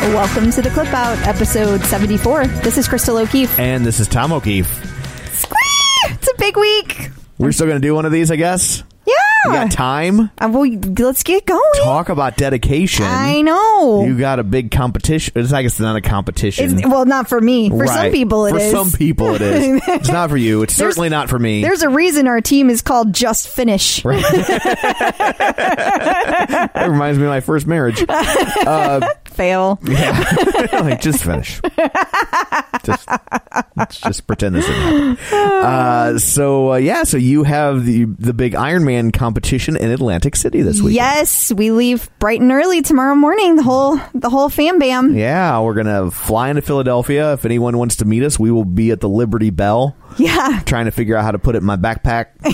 Welcome to the Clip Out, episode 74. This is Crystal O'Keefe. And this is Tom O'Keefe. It's a big week. We're still going to do one of these, I guess. Yeah. You got time? Uh, well, let's get going. Talk about dedication. I know. You got a big competition. It's like it's not a competition. It's, well, not for me. For some people, it for is. some people, it is. it's not for you. It's There's- certainly not for me. There's a reason our team is called Just Finish. That reminds me of my first marriage. Fail. like, just finish. just, let's just pretend this didn't happen. Uh, so uh, yeah, so you have the the big Ironman competition in Atlantic City this week. Yes, we leave bright and early tomorrow morning. The whole the whole fam bam. Yeah, we're gonna fly into Philadelphia. If anyone wants to meet us, we will be at the Liberty Bell. Yeah. trying to figure out how to put it in my backpack.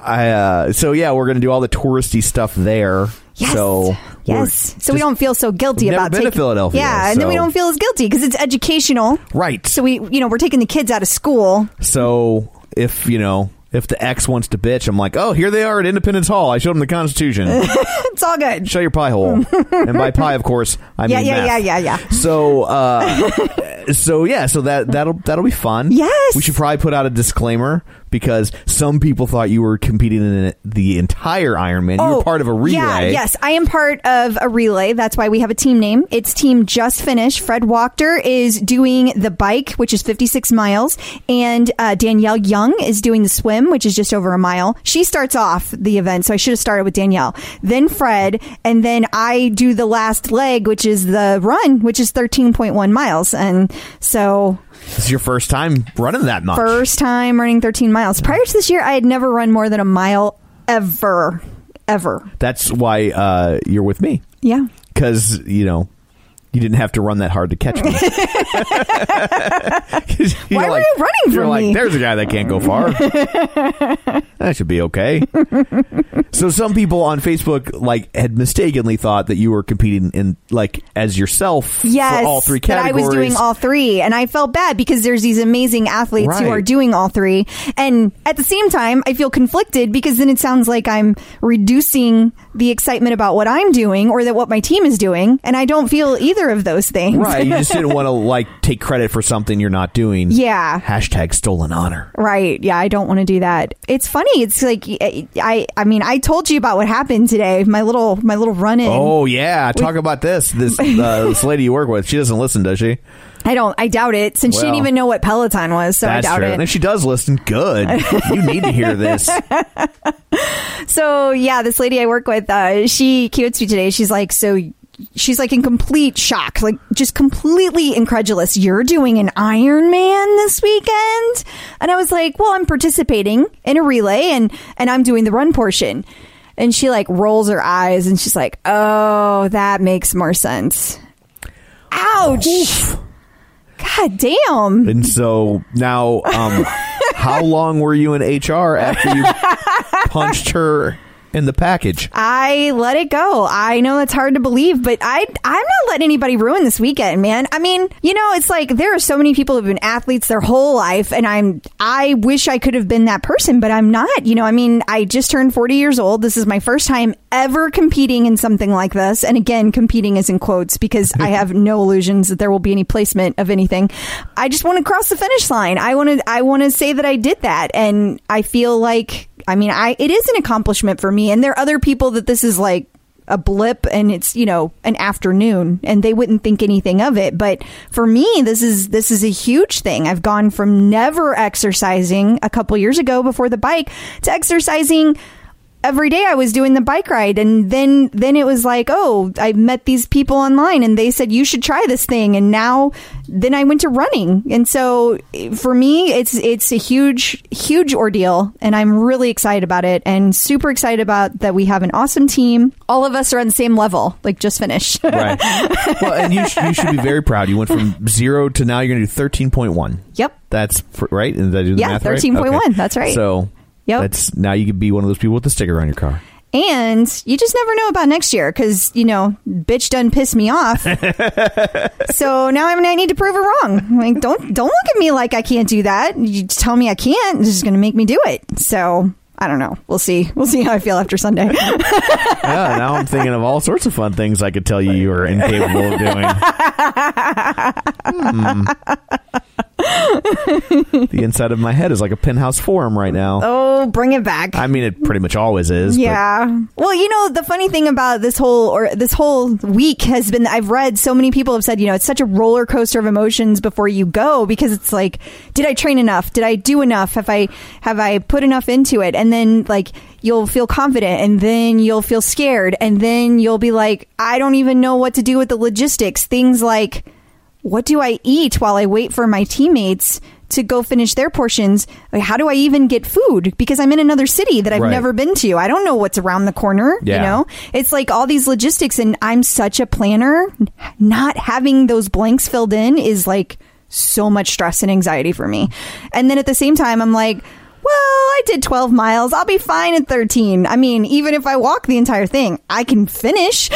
I uh, so yeah, we're gonna do all the touristy stuff there. Yes. So yes. So we just- don't feel so guilty We've never about been to taking Philadelphia, Yeah, and then we so- don't feel as guilty because it's educational. right. So we, you know, we're taking the kids out of school. So if you know if the ex wants to bitch, I'm like, oh, here they are at Independence Hall. I showed them the Constitution. It's all good. Show your pie hole, and by pie, of course, I Yeah, mean yeah, yeah, yeah, yeah. So, uh, so yeah, so that that'll that'll be fun. Yes. we should probably put out a disclaimer because some people thought you were competing in the entire Ironman. You were part of a relay. Oh, Yeah, yes, I am part of a relay. That's why we have a team name. It's Team Just Finish. Fred Wachter is doing the bike, which is 56 miles, and uh, Danielle Young is doing the swim, which is just over a mile. She starts off the event, so I should have started with Danielle, then Fred, and then I do the last leg, which is the run, which is 13.1 miles, and so This is your first time running that much. first time running 13 miles. Prior to this year, I had never run more than a mile ever, ever. That's why uh, you're with me Yeah. because you know. You didn't have to run that hard to catch me. Why were like- you running You're from like, me? there's a guy that can't go far. that should be okay. so some people on Facebook like had mistakenly thought that you were competing in like as yourself Yes, for all three that categories. I was doing all three, and I felt bad because there's these amazing athletes who are doing all three, and at the same time, I feel conflicted because then it sounds like I'm reducing the excitement about what I'm doing or that what my team is doing, and I don't feel either of those things. Right, you just didn't want to like take credit for something you're not doing. Yeah. Hashtag stolen honor. Right. Yeah, I don't want to do that. It's funny. It's like I I mean, I told you about what happened today. My little my little run in. Oh yeah, talk about this. This uh, this lady you work with, she doesn't listen, does she? I don't I doubt it since she didn't even know what Peloton was, so I doubt true. it. And if she does listen, good. you need to hear this. So yeah, this lady I work with, uh, she cutes me today. She's like, so she's like in complete shock, like just completely incredulous. You're doing an Ironman this weekend? And I was like, well, I'm participating in a relay and, and I'm doing the run portion. And she like rolls her eyes and she's like, oh, that makes more sense. Ouch. God damn. And so now, um, how long were you in HR after you punched her in the package? I let it go. I know it's hard to believe, but I I'm not letting anybody ruin this weekend, man. I mean, you know, it's like there are so many people who've been athletes their whole life, and I'm I wish I could have been that person, but I'm not. You know, I mean, I just turned 40 years old. This is my first time ever competing in something like this, and again, competing is in quotes because I have no illusions that there will be any placement of anything. I just want to cross the finish line. I want to I want to say that I did that, and I feel like I mean, I it is an accomplishment for me, and there are other people that this is like a blip and it's you know an afternoon and they wouldn't think anything of it. But for me this is this is a huge thing. I've gone from never exercising a couple years ago before the bike to exercising every day I was doing the bike ride and then then it was like, oh, I met these people online and they said you should try this thing and now then I went to running. And so for me it's it's a huge huge ordeal and I'm really excited about it and super excited about that we have an awesome team. All of us are on the same level, like just finished. Right. well, and you, sh- you should be very proud. You went from zero to now you're going to do 13.1. yep. That's right. Did I do the Yeah, math right? 13.1, Okay. that's right. So Yep. that's now you could be one of those people with the sticker on your car. And you just never know about next year because, you know, bitch done pissed me off. so now I'm, I need to prove her wrong. Like, don't, don't look at me like I can't do that. You just tell me I can't. It's just going to make me do it. So I don't know. We'll see. We'll see how I feel after Sunday. Yeah, now I'm thinking of all sorts of fun things I could tell you you are incapable of doing. Hmm. The inside of my head is like a penthouse forum right now. oh, bring it back. I mean, it pretty much always is. but- Yeah. Well, you know, the funny thing about this whole or this whole week has been I've read so many people have said, you know, it's such a roller coaster of emotions before you go because it's like, did I train enough? Did I do enough? Have I have I put enough into it? And then like you'll feel confident and then you'll feel scared and then you'll be like, I don't even know what to do with the logistics. Things like what do I eat while I wait for my teammates to go finish their portions? Like, how do I even get food? Because I'm in another city that I've Right. never been to. I don't know what's around the corner. Yeah. You know, it's like all these logistics, and I'm such a planner. Not having those blanks filled in is like so much stress and anxiety for me. And then at the same time, I'm like, well, I did 12 miles. I'll be fine at 13. I mean, even if I walk the entire thing, I can finish.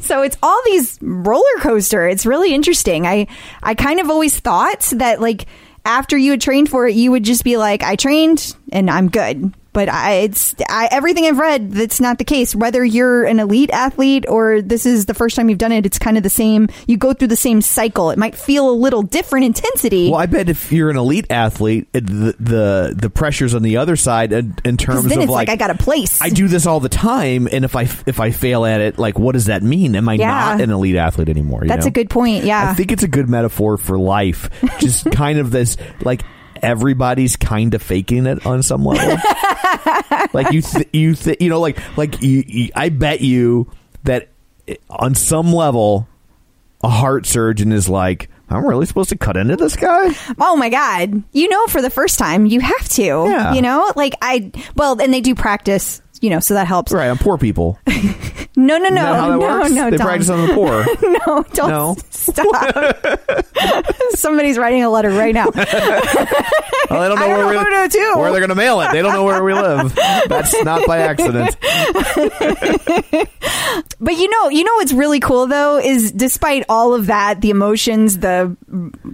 so it's all these roller coaster. It's really interesting. I I kind of always thought that like after you had trained for it, you would just be like, I trained and I'm good. But I, it's I, everything I've read. That's not the case. Whether you're an elite athlete or this is the first time you've done it, it's kind of the same. You go through the same cycle. It might feel a little different intensity. Well, I bet if you're an elite athlete, the the, the pressures on the other side in, in terms of like, like, I got a place. I do this all the time, and if I if I fail at it, like what does that mean? Am I Yeah. not an elite athlete anymore? you That's know? a good point. Yeah. I think it's a good metaphor for life. Just kind of this like everybody's kind of faking it on some level. like you, th- you, th- you know, like like you, you, I bet you that on some level, a heart surgeon is like, I'm really supposed to cut into this guy. Oh my god. You know for the first time you have to. Yeah. You know? Like I well and they do practice, you know, so that helps. Right, on poor people. No, no, no. No, works? no, they Tom. practice on the poor. No, don't No. stop. Somebody's writing a letter right now. Well, they don't know I don't where, know we, who to where they're going to mail it. They don't know where we live. That's not by accident. But you know, you know what's really cool though is despite all of that, the emotions, the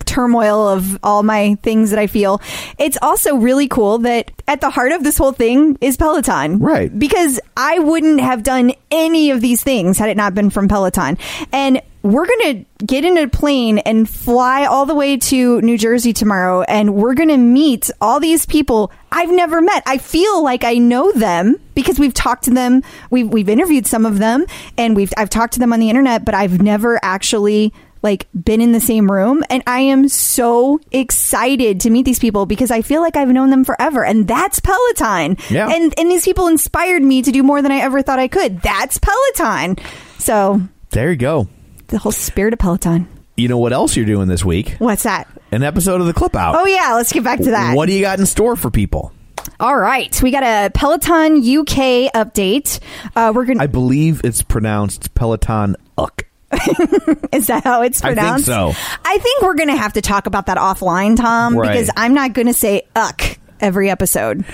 turmoil of all my things that I feel, it's also really cool that at the heart of this whole thing is Peloton. Right. Because I wouldn't have done any of these things had it not been from Peloton. And we're going to get in a plane and fly all the way to New Jersey tomorrow and we're going to meet all these people I've never met. I feel like I know them because we've talked to them. We've, we've interviewed some of them and we've, I've talked to them on the internet, but I've never actually like been in the same room and I am so excited to meet these people because I feel like I've known them forever and that's Peloton. Yeah. And and these people inspired me to do more than I ever thought I could. That's Peloton. So, There you go. the whole spirit of Peloton. You know what else you're doing this week? What's that? An episode of the Clip Out. Oh yeah, let's get back to that. What do you got in store for people? All right, we got a Peloton UK update. Uh, we're gonna. I believe it's pronounced Peloton Uck. is that how it's I think pronounced? so. I think we're gonna have to talk about that offline, Tom, Right. because I'm not gonna say "uck" every episode.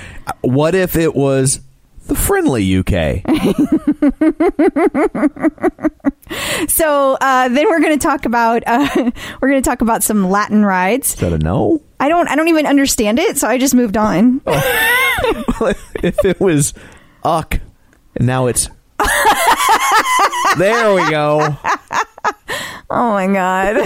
What if it was the friendly UK? So uh, then we're gonna talk about uh, we're gonna talk about some Latin rides. Is that a no? I don't I don't even understand it, so I just moved on. if it was Uck, and now it's. There we go. Oh my god.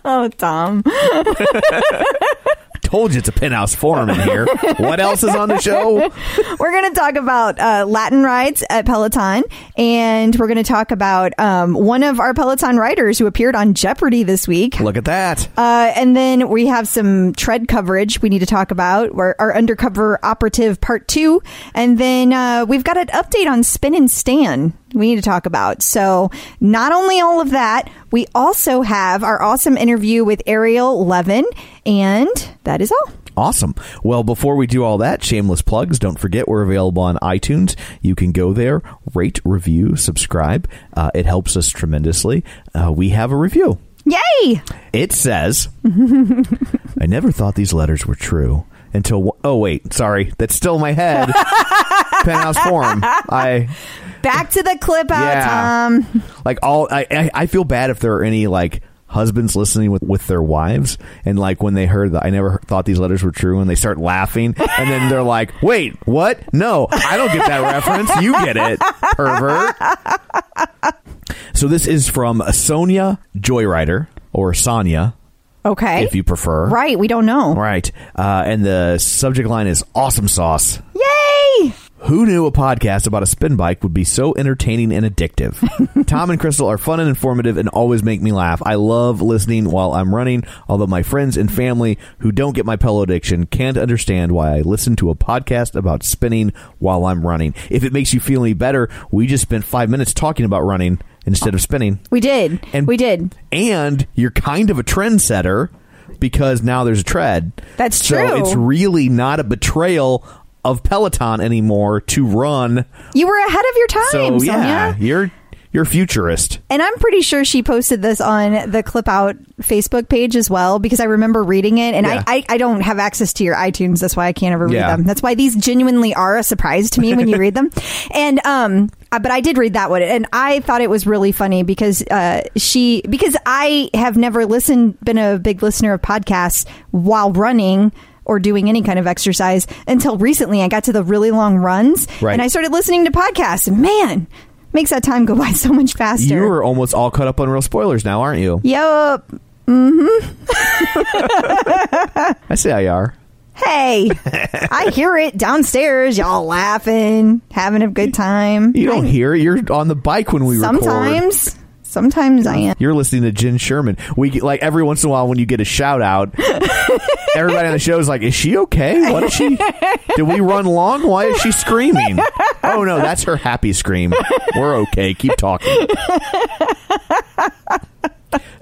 oh, Tom. Told you it's a penthouse forum in here. What else is on the show? We're going to talk about uh, Latin rides at Peloton, and we're going to talk about um, one of our Peloton riders who appeared on Jeopardy this week. Look at that. Uh, and then we have some tread coverage we need to talk about. We're, our undercover operative part two, and then uh, we've got an update on Spin and Stan. We need to talk about. So, not only all of that, we also have our awesome interview with Ariel Levin, and that is all. Awesome. Well, before we do all that, shameless plugs. Don't forget we're available on iTunes. You can go there, rate, review, subscribe. Uh, it helps us tremendously. Uh, we have a review. Yay! It says, "I never thought these letters were true until. Oh wait, sorry, that's still in my head." Penthouse Forum. I Back to the clip out, Yeah. Tom. like all. I, I I feel bad if there are any like husbands listening with with their wives and like when they heard that I never thought these letters were true and they start laughing and then they're like, "Wait, what? No, I don't get that reference. You get it, pervert." So this is from Sonia Joyrider or Sonia, Okay. if you prefer. right, we don't know. Right. Uh, and the subject line is awesome sauce. Yay! Who knew a podcast about a spin bike would be so entertaining and addictive? Tom and Crystal are fun and informative and always make me laugh. I love listening while I'm running, although my friends and family who don't get my pillow addiction can't understand why I listen to a podcast about spinning while I'm running. If it makes you feel any better, we just spent five minutes talking about running instead of spinning. We did. And we did. And you're kind of a trendsetter because now there's a tread. That's so true. it's really not a betrayal of Peloton anymore to run. You were ahead of your time, So Sonia. yeah, you're you're futurist. And I'm pretty sure she posted this on the Clip Out Facebook page as well because I remember reading it. And Yeah. I, I, I don't have access to your iTunes. That's why I can't ever read Yeah. them. That's why these genuinely are a surprise to me when you read them. And, um, uh, but I did read that one and I thought it was really funny because, uh, she, because I have never listened, been a big listener of podcasts while running or doing any kind of exercise until recently I got to the really long runs Right. and I started listening to podcasts and man, makes that time go by so much faster. You're almost all caught up on real spoilers now, aren't you? Yup. Mm-hmm. I see how you are. Hey, I hear it downstairs. Y'all laughing, having a good time. You don't I- hear it. You're on the bike when we record. Sometimes, I am. You're listening to Jenn Sherman. We get, like every once in a while when you get a shout out, everybody on the show is like, "Is she okay? What is she? Did we run long? Why is she screaming?" Oh no, that's her happy scream. We're okay. Keep talking.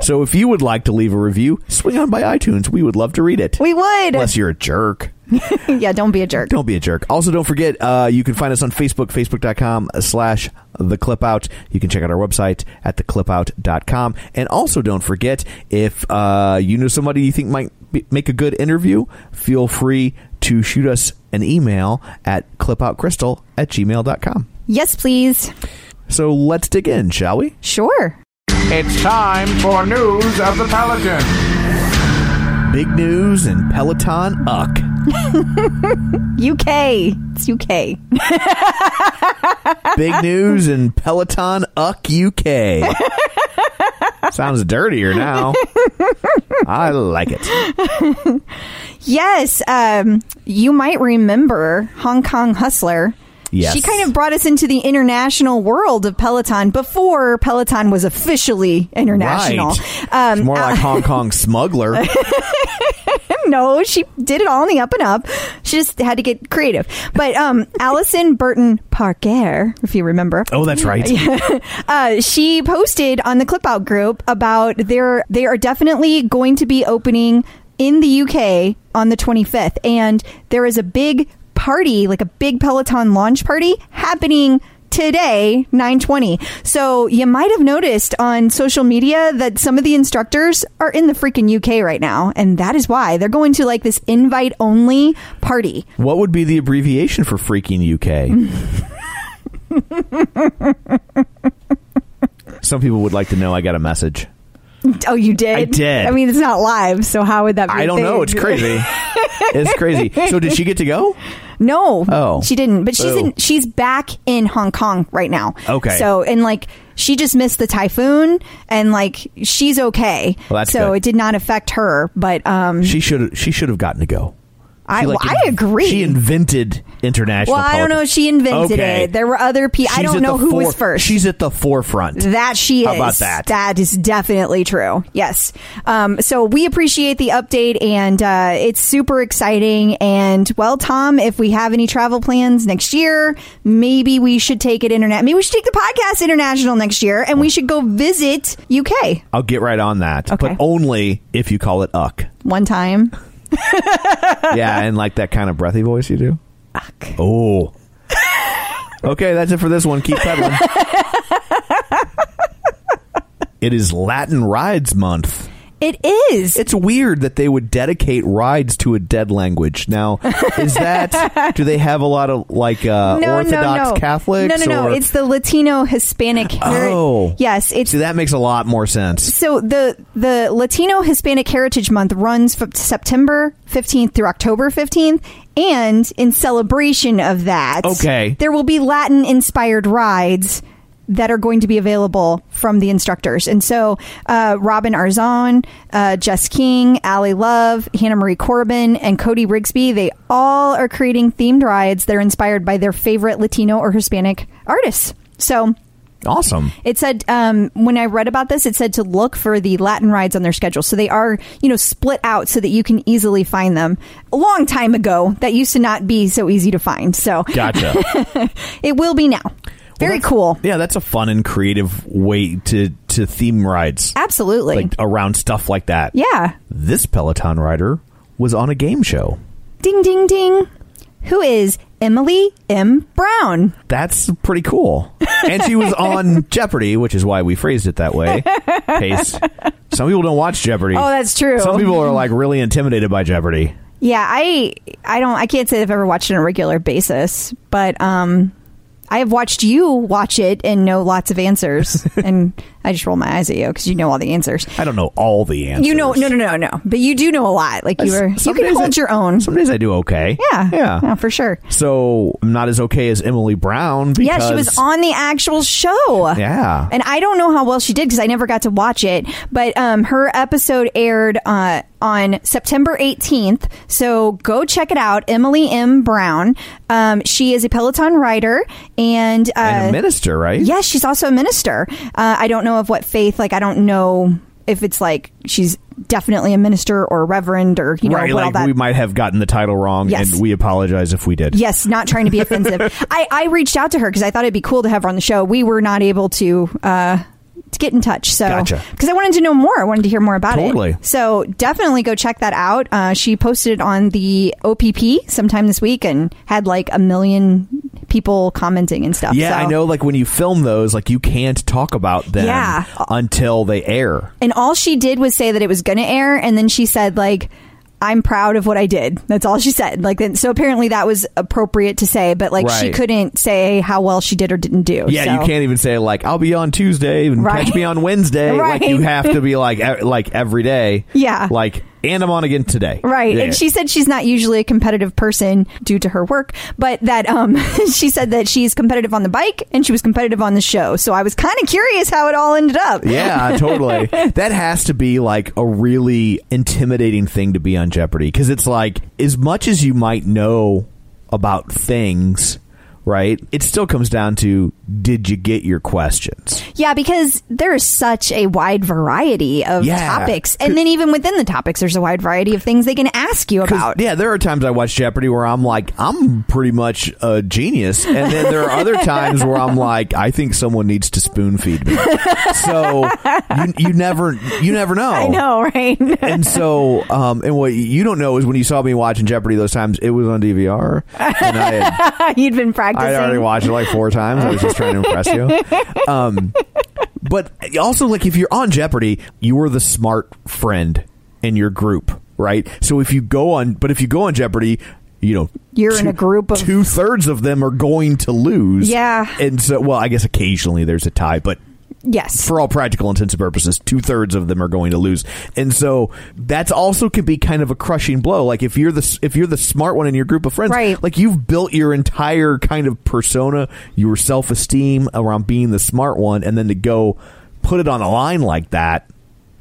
So if you would like to leave a review, swing on by iTunes. We would love to read it. We would. Unless you're a jerk. yeah, don't be a jerk. Don't be a jerk. Also, don't forget, uh, you can find us on Facebook, facebook.com slash the clip out. You can check out our website at theclipout.com. And also, don't forget, if uh, you know somebody you think might be, make a good interview, feel free to shoot us an email at clipoutcrystal at gmail.com. Yes, please. So let's dig in, shall we? Sure. It's time for news of the Peloton. Big news in Peloton Uck. UK. It's UK. Big news in Peloton Uck UK. Sounds dirtier now. I like it. Yes. Um, you might remember Hong Kong Hustler Yes. She kind of brought us into the international world of Peloton before Peloton was officially international. Right. Um, It's more like Hong Kong smuggler. No, she did it all in the up and up. She just had to get creative. But um, Allison Burton Parker, if you remember, Oh, that's right. uh, she posted on the Clip Out group about their they are definitely going to be opening in the UK on the 25th, and there is a big party, like a big Peloton launch party happening today 920 so you might have noticed on social media that some of the instructors are in the freaking uk right now and that is why they're going to like this invite only party What would be the abbreviation for freaking UK? Some people would like to know. I got a message. Oh you did I did. i mean it's not live so how would that be I don't know. It's crazy. it's crazy. So did she get to go? No. Oh. She didn't. But she's Boo. in she's back in Hong Kong right now. Okay. So and like she just missed the typhoon and like she's okay. Well, that's so good. it did not affect her. But um She should. She should have gotten to go. I She, well, like, I agree. She invented international. well, I don't know if she invented Okay. it. There were other people. I don't know who fore- was first. She's at the forefront. That she How is. about that? That is definitely true. Yes. Um, so we appreciate the update, and uh, it's super exciting. And well, Tom, if we have any travel plans next year, maybe we should take it internet. Maybe we should take the podcast international next year, and we should go visit UK I'll get right on that, Okay. but only if you call it uck. one time. yeah, and like that kind of breathy voice you do. Ugh. Oh. Okay, that's it for this one. Keep pedaling. it is Latin Rides Month. It is. It's weird that they would dedicate rides to a dead language. Now, is that do they have a lot of like uh, no, Orthodox no, no. Catholics? No, no, no. It's the Latino Hispanic. heri- Oh. yes. It's See, that makes a lot more sense. So the the Latino Hispanic Heritage Month runs from September 15th through October 15th and in celebration of that Okay. there will be Latin inspired rides that are going to be available from the instructors. And so uh, Robin Arzon, uh, Jess King, Ally Love, Hannah Marie Corbin, and Cody Rigsby, they all are creating themed rides that are inspired by their favorite Latino or Hispanic artists. So Awesome. it said um, when I read about this, it said to look for the Latin rides on their schedule. So they are, you know, split out so that you can easily find them. A long time ago, that used to not be so easy to find. So Gotcha. it will be now. Very that's- cool. Yeah, that's a fun and creative way to to theme rides Absolutely. like around stuff like that. yeah. This Peloton rider was on a game show. Ding, ding, ding. Who is Emily M. Brown? That's pretty cool. And she was on Jeopardy, which is why we phrased it that way. Case some people don't watch Jeopardy. Oh, that's true. Some people are like really intimidated by Jeopardy. Yeah, I I don't I can't say I've ever watched it on a regular basis, but um I have watched you watch it and know lots of answers, and I just roll my eyes at you because you know all the answers. I don't know all the answers. You know, no, no, no, no, but you do know a lot. Like you were, you can hold I- your own. Some days I do okay. Yeah, Yeah. yeah, for sure. So I'm not as okay as Emily Brown. Because, Yeah, she was on the actual show. Yeah. And I don't know how well she did because I never got to watch it. But um, her episode aired uh, on September 18th. So go check it out. Emily M. Brown. Um, she is a Peloton rider and, uh, and a minister, right? Yes, she's also a minister. Uh, I don't know of what faith. Like, I don't know if it's like she's definitely a minister or a reverend or you know right. Like that. we might have gotten the title wrong, Yes. and we apologize if we did. Yes, not trying to be offensive. I, I reached out to her because I thought it'd be cool to have her on the show. We were not able to uh, to get in touch, so Gotcha. because I wanted to know more. I wanted to hear more about Totally. it. So definitely go check that out. Uh, she posted it on the OPP sometime this week and had like a million people commenting and stuff. Yeah, So- I know. Like when you film those, like you can't talk about them Yeah. until they air. And all she did was say that it was going to air, and then she said like. I'm proud of what I did. That's all she said. Like, then- so apparently that was appropriate to say, but like she couldn't say how well she did or didn't do. Yeah, So- you can't even say like I'll be on Tuesday and Right. catch me on Wednesday. Like you have to be like e- like every day. Yeah. Like and I'm on again today. Right. Yeah. And she said she's not usually a competitive person due to her work, but that um she said that she's competitive on the bike and she was competitive on the show. So I was kind of curious how it all ended up. Yeah, totally. that has to be like a really intimidating thing to be on Jeopardy because it's like as much as you might know about things, right? It still comes down to did you get your questions? Yeah, because there is such a wide variety of Yeah. topics. And then even within the topics, there's a wide variety of things they can ask you about. Yeah, there are times I watch Jeopardy where I'm like, I'm pretty much a genius, and then there are other times where I'm like, I think someone needs to spoon feed me. So you, you never you never know. I know, right? And so, um, and what you don't know is when you saw me watching Jeopardy those times, it was on DVR, and I had You'd been practicing. I'd already watched it like four times. I was just trying to impress you. Um, but also, like, if you're on Jeopardy, you are the smart friend in your group, right? So if you go on, but if you go on Jeopardy, you know, You're in a group of- two thirds of them are going to lose. Yeah. and so, well, I guess occasionally there's a tie, but yes. for all practical intents and purposes, two thirds of them are going to lose, and so that's also can be kind of a crushing blow. Like if you're the if you're the smart one in your group of friends, Right. Like you've built your entire kind of persona, your self esteem around being the smart one, and then to go put it on a line like that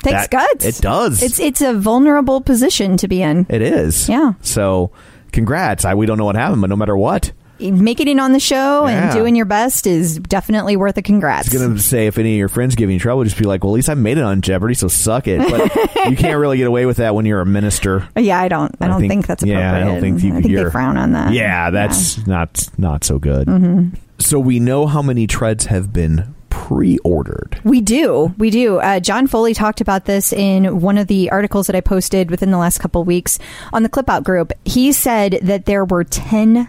Takes that- guts. It does. It's it's a vulnerable position to be in. it is. Yeah. So, congrats. I we don't know what happened, but no matter what, Making it on the show Yeah. and doing your best is definitely worth a congrats. I was gonna say if any of your friends give you trouble, just be like, "Well, at least I made it on Jeopardy, so suck it." But you can't really get away with that when you're a minister. yeah, I don't. I don't think, that's appropriate. Yeah, I don't think you. I think they frown on that. Yeah, that's not not so good. Mm-hmm. So we know how many treads have been pre-ordered. We do. We do. Uh, John Foley talked about this in one of the articles that I posted within the last couple weeks on the Clip Out group. He said that there were 10,000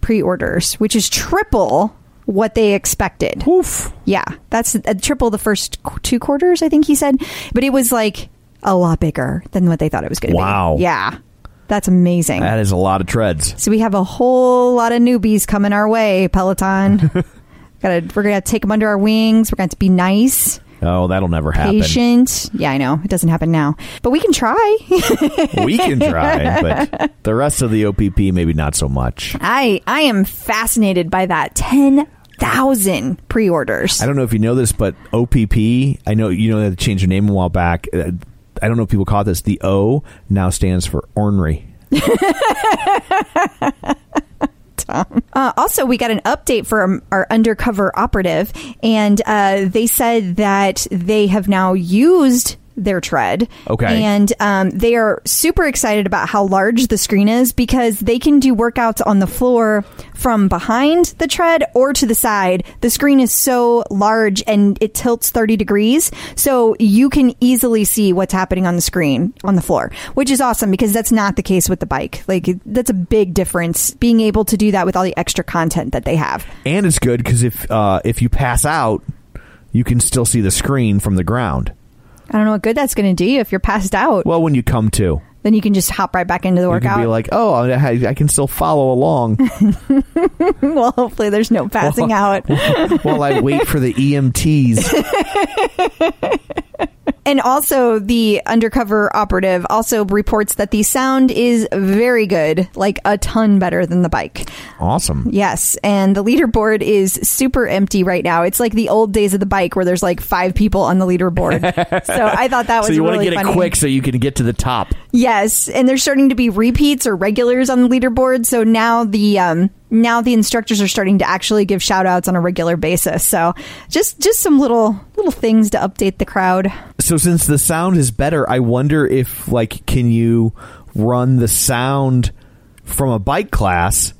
pre orders, which is triple what they expected. Oof. Yeah, that's uh, triple the first two quarters, I think he said. But it was like a lot bigger than what they thought it was going to Wow. be. Yeah. That's amazing. That is a lot of treads. So we have a whole lot of newbies coming our way, Peloton. Gotta, we're gonna take them under our wings. We're going to be nice, Oh, that'll never happen. patient. Yeah, I know it doesn't happen now, but we can try. We can try, but the rest of the OPP maybe not so much. I I am fascinated by that ten thousand pre-orders. I don't know if you know this, but OPP. I know you know they changed to their name a while back. Uh, I don't know if people caught this. The O now stands for ornery. Uh, also, we got an update from our undercover operative, and uh, they said that they have now used their tread. Okay. And um, they are super excited about how large the screen is because they can do workouts on the floor from behind the tread or to the side. The screen is so large and it tilts 30 degrees. So you can easily see what's happening on the screen on the floor, which is awesome because that's not the case with the bike. Like, that's a big difference being able to do that with all the extra content that they have. and it's good because if uh, if you pass out, you can still see the screen from the ground. I don't know what good that's going to do you if you're passed out. Well, when you come to, then you can just hop right back into the you workout. can be like, "Oh, I, I can still follow along well, hopefully there's no passing out. while I wait for the EMTs." And also, the undercover operative also reports that the sound is very good, like a ton better than the bike. Awesome. Yes, and the leaderboard is super empty right now. It's like the old days of the bike where there's like five people on the leaderboard. so I thought that was So you really want to get funny. it quick so you can get to the top. Yes, and there's starting to be repeats or regulars on the leaderboard. So now the um, now the instructors are starting to actually give shout outs on a regular basis. So just just some little little things to update the crowd. So since the sound is better, I wonder if like can you run the sound from a bike class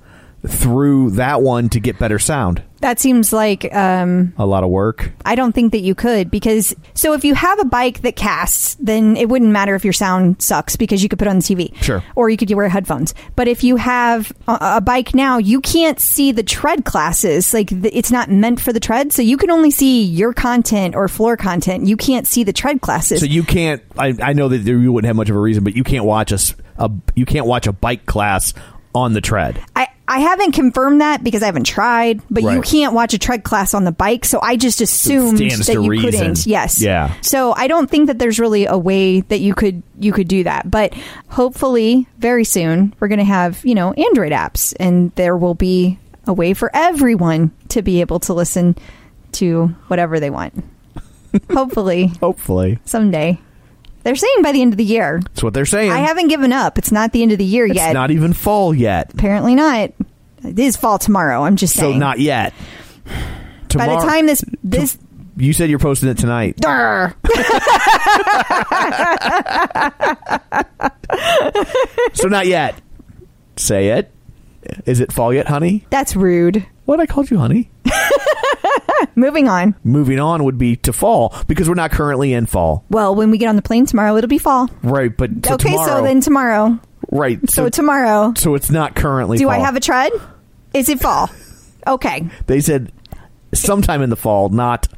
through that one to get better sound? That seems like um, A lot of work. I don't think that you could because so if you have a bike that casts, then it wouldn't matter if your sound sucks because you could put it on the TV. Sure. Or you could wear headphones. But if you have a, a bike now, you can't see the tread classes. Like the, it's not meant for the tread, so you can only see your content or floor content. You can't see the tread classes. So you can't. I, I know that you wouldn't have much of a reason, but you can't watch a, a you can't watch a bike class on the tread. I, I haven't confirmed that because I haven't tried, but you can't watch a tread class on the bike, so I just assumed that you reason. couldn't. Yes. Yeah. So I don't think that there's really a way that you could you could do that. But hopefully very soon we're gonna have, you know, Android apps and there will be a way for everyone to be able to listen to whatever they want. hopefully Hopefully, someday. They're saying by the end of the year. that's what they're saying. I haven't given up. It's not the end of the year it's yet. It's not even fall yet. Apparently not. It is fall tomorrow. I'm just So saying. not yet. Tomorrow, By the time this this you said you're posting it tonight. So not yet. Say it. Is it fall yet, honey? that's rude. What I called you, honey? Moving on. Moving on would be to fall because we're not currently in fall, Well, when we get on the plane tomorrow, it'll be fall. right? But so okay, tomorrow, so then tomorrow. right? So, So tomorrow, so it's not currently. do I fall. have a tread? Is it fall? Okay. They said sometime in the fall, not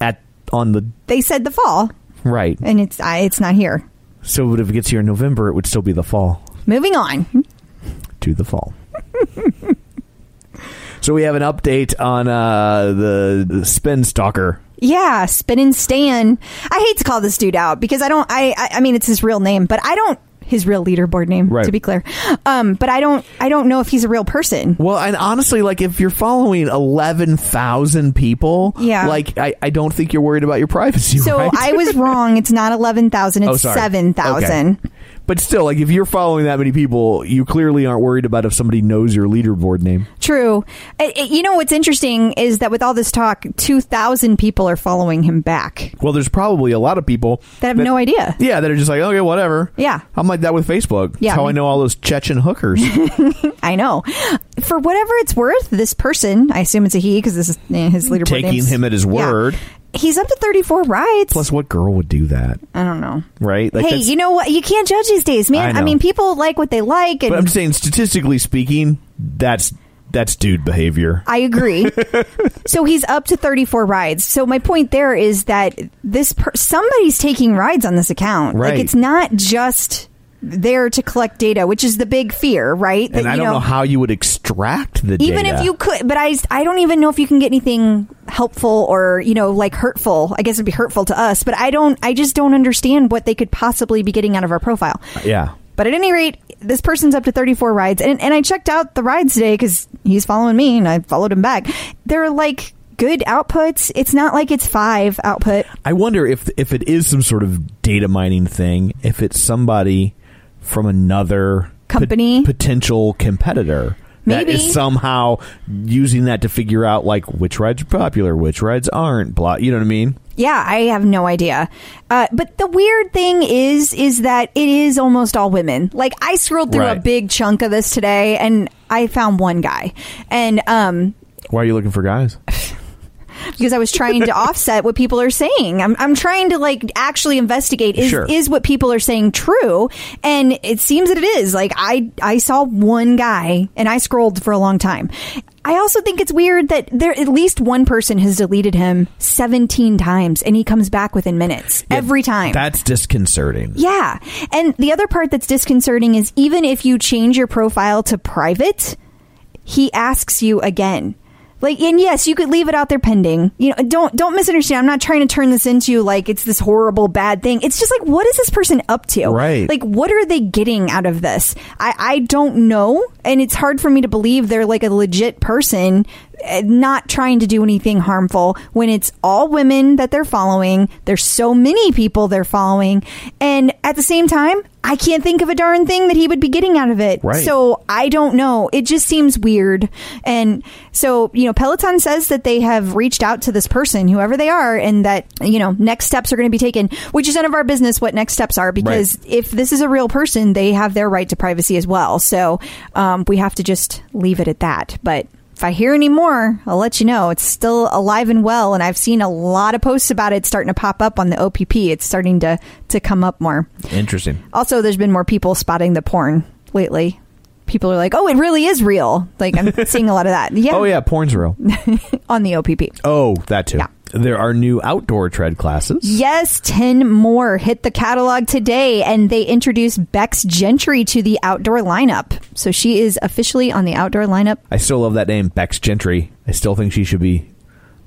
at on the They said the fall, right. and it's I, it's not here. So if it gets here in November, it would still be the fall Moving on. to the fall. So we have an update on uh, the, the Spin Stalker. Yeah, Spin and Stan. I hate to call this dude out because I don't. I I, I mean, it's his real name, but I don't his real leaderboard name right. to be clear um, but i don't i don't know if he's a real person well and honestly like if you're following 11000 people yeah like I, I don't think you're worried about your privacy so right? i was wrong it's not 11000 it's oh, 7000 but still, like if you're following that many people, you clearly aren't worried about if somebody knows your leaderboard name. True. It- it- you know what's interesting is that with all this talk, two thousand people are following him back Well, there's probably a lot of people that have no idea. Yeah, that are just like, okay, whatever. Yeah. I'm like that with Facebook. Yeah. That's how I know all those Chechen hookers. I know. For whatever it's worth, this person, I assume it's a he because this is eh, his leaderboard. Taking name's- him at his Yeah. He's up to thirty-four rides. Plus, what girl would do that, I don't know. right? Like hey, you know what? You can't judge these days, man. I I, mean, people like what they like, and But I'm saying, statistically speaking, that's that's dude behavior. I agree. so he's up to 34 rides. So my point there is that this per- somebody's taking rides on this account. Right. Like it's not just there to collect data, which is the big fear, right? and I don't know, how you would extract the even data. if you could, but I, I don't even know if you can get anything helpful or, you know, like hurtful. I guess it'd be hurtful to us, but I don't, I just don't understand what they could possibly be getting out of our profile. Uh, yeah. But at any rate, this person's up to 34 rides. And, and I checked out the rides today because he's following me and I followed him back. They're like good outputs. It's not like it's five output. I wonder if if it is some sort of data mining thing, if it's somebody from another Company? potential competitor. That Maybe. is somehow using that to figure out like which rides are popular, which rides aren't. Blah, you know what I mean? Yeah, I have no idea. Uh, but the weird thing is, is that it is almost all women. Like I scrolled through a big chunk of this today and I found one guy. And, um, Why are you looking for guys? Because I was trying to offset what people are saying. I'm, I'm trying to like actually investigate is Sure. is what people are saying true, and it seems that it is. Like I I saw one guy and I scrolled for a long time. I also think it's weird that there at least one person has deleted him 17 times and he comes back within minutes every time. That's disconcerting. Yeah. And the other part that's disconcerting is even if you change your profile to private, he asks you again. Like, and yes, you could leave it out there pending. You know, don't don't misunderstand. I'm not trying to turn this into like it's this horrible bad thing. It's just like, what is this person up to? Right. Like, what are they getting out of this? I I don't know, and it's hard for me to believe they're like a legit person, not trying to do anything harmful. When it's all women that they're following, there's so many people they're following, and at the same time, I can't think of a darn thing that he would be getting out of it. Right. So I don't know. It just seems weird. And so, you know, Peloton says that they have reached out to this person, whoever they are, and that, you know, next steps are going to be taken, which is none of our business what next steps are because if this is a real person, they have their right to privacy as well. So um, we have to just leave it at that. But if I hear any more, I'll let you know. It's still alive and well, and I've seen a lot of posts about it starting to pop up on the OPP. It's starting to to come up more. Interesting. Also, there's been more people spotting the porn lately. People are like, "Oh, it really is real." Like I'm seeing a lot of that. Yeah, Oh yeah, porn's real. on the OPP. Oh, that too. Yeah. There are new outdoor tread classes. Yes, 10 more hit the catalog today, and they introduced Becs Gentry to the outdoor lineup. So she is officially on the outdoor lineup. I still love that name, Becs Gentry. I still think she should be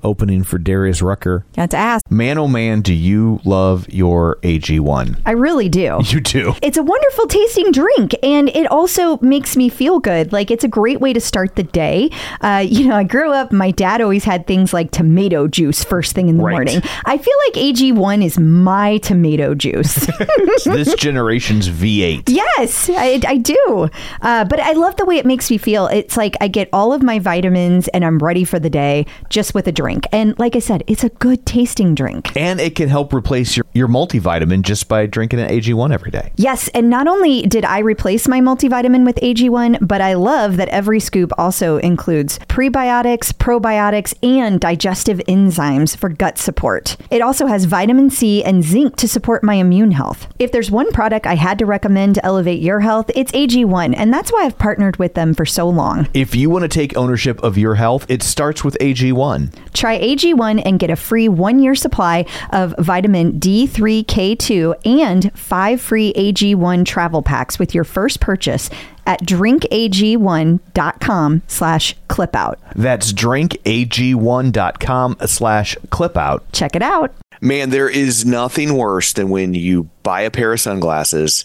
opening for Darius Rucker. Got to ask. Man, oh man, do you love your AG1? I really do. You do. It's a wonderful tasting drink, and it also makes me feel good. Like it's a great way to start the day. Uh, you know, I grew up. My dad always had things like tomato juice first thing in the Right. morning. I feel like AG1 is my tomato juice. This generation's V8. Yes, I, I do. Uh, but I love the way it makes me feel. It's like I get all of my vitamins and I'm ready for the day just with a drink. And like I said, it's a good tasting drink. And it can help replace your, your multivitamin just by drinking an AG1 every day. Yes, and not only did I replace my multivitamin with AG1, but I love that every scoop also includes prebiotics, probiotics, and digestive enzymes for gut support. It also has vitamin C and zinc to support my immune health. If there's one product I had to recommend to elevate your health, it's AG1, and that's why I've partnered with them for so long. If you want to take ownership of your health, it starts with AG1. Try AG1 and get a free one year supply of vitamin D3K2 and five free AG1 travel packs with your first purchase at drinkag1.com slash clipout. That's drinkag1.com slash clipout. Check it out. Man, there is nothing worse than when you buy a pair of sunglasses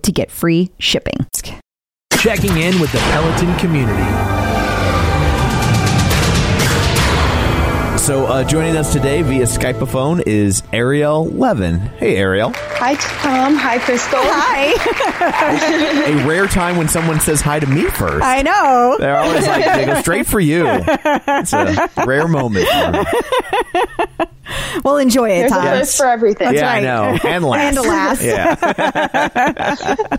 to get free shipping. Checking in with the Peloton community. So, uh, joining us today via Skypeophone is Ariel Levin. Hey, Ariel. Hi, Tom. Hi, Crystal. Hi. A rare time when someone says hi to me first. I know. They're always like, they go straight for you. It's a rare moment. We'll enjoy it, There's a Tom. first for everything. yeah, right. I know. And last. And last. Yeah.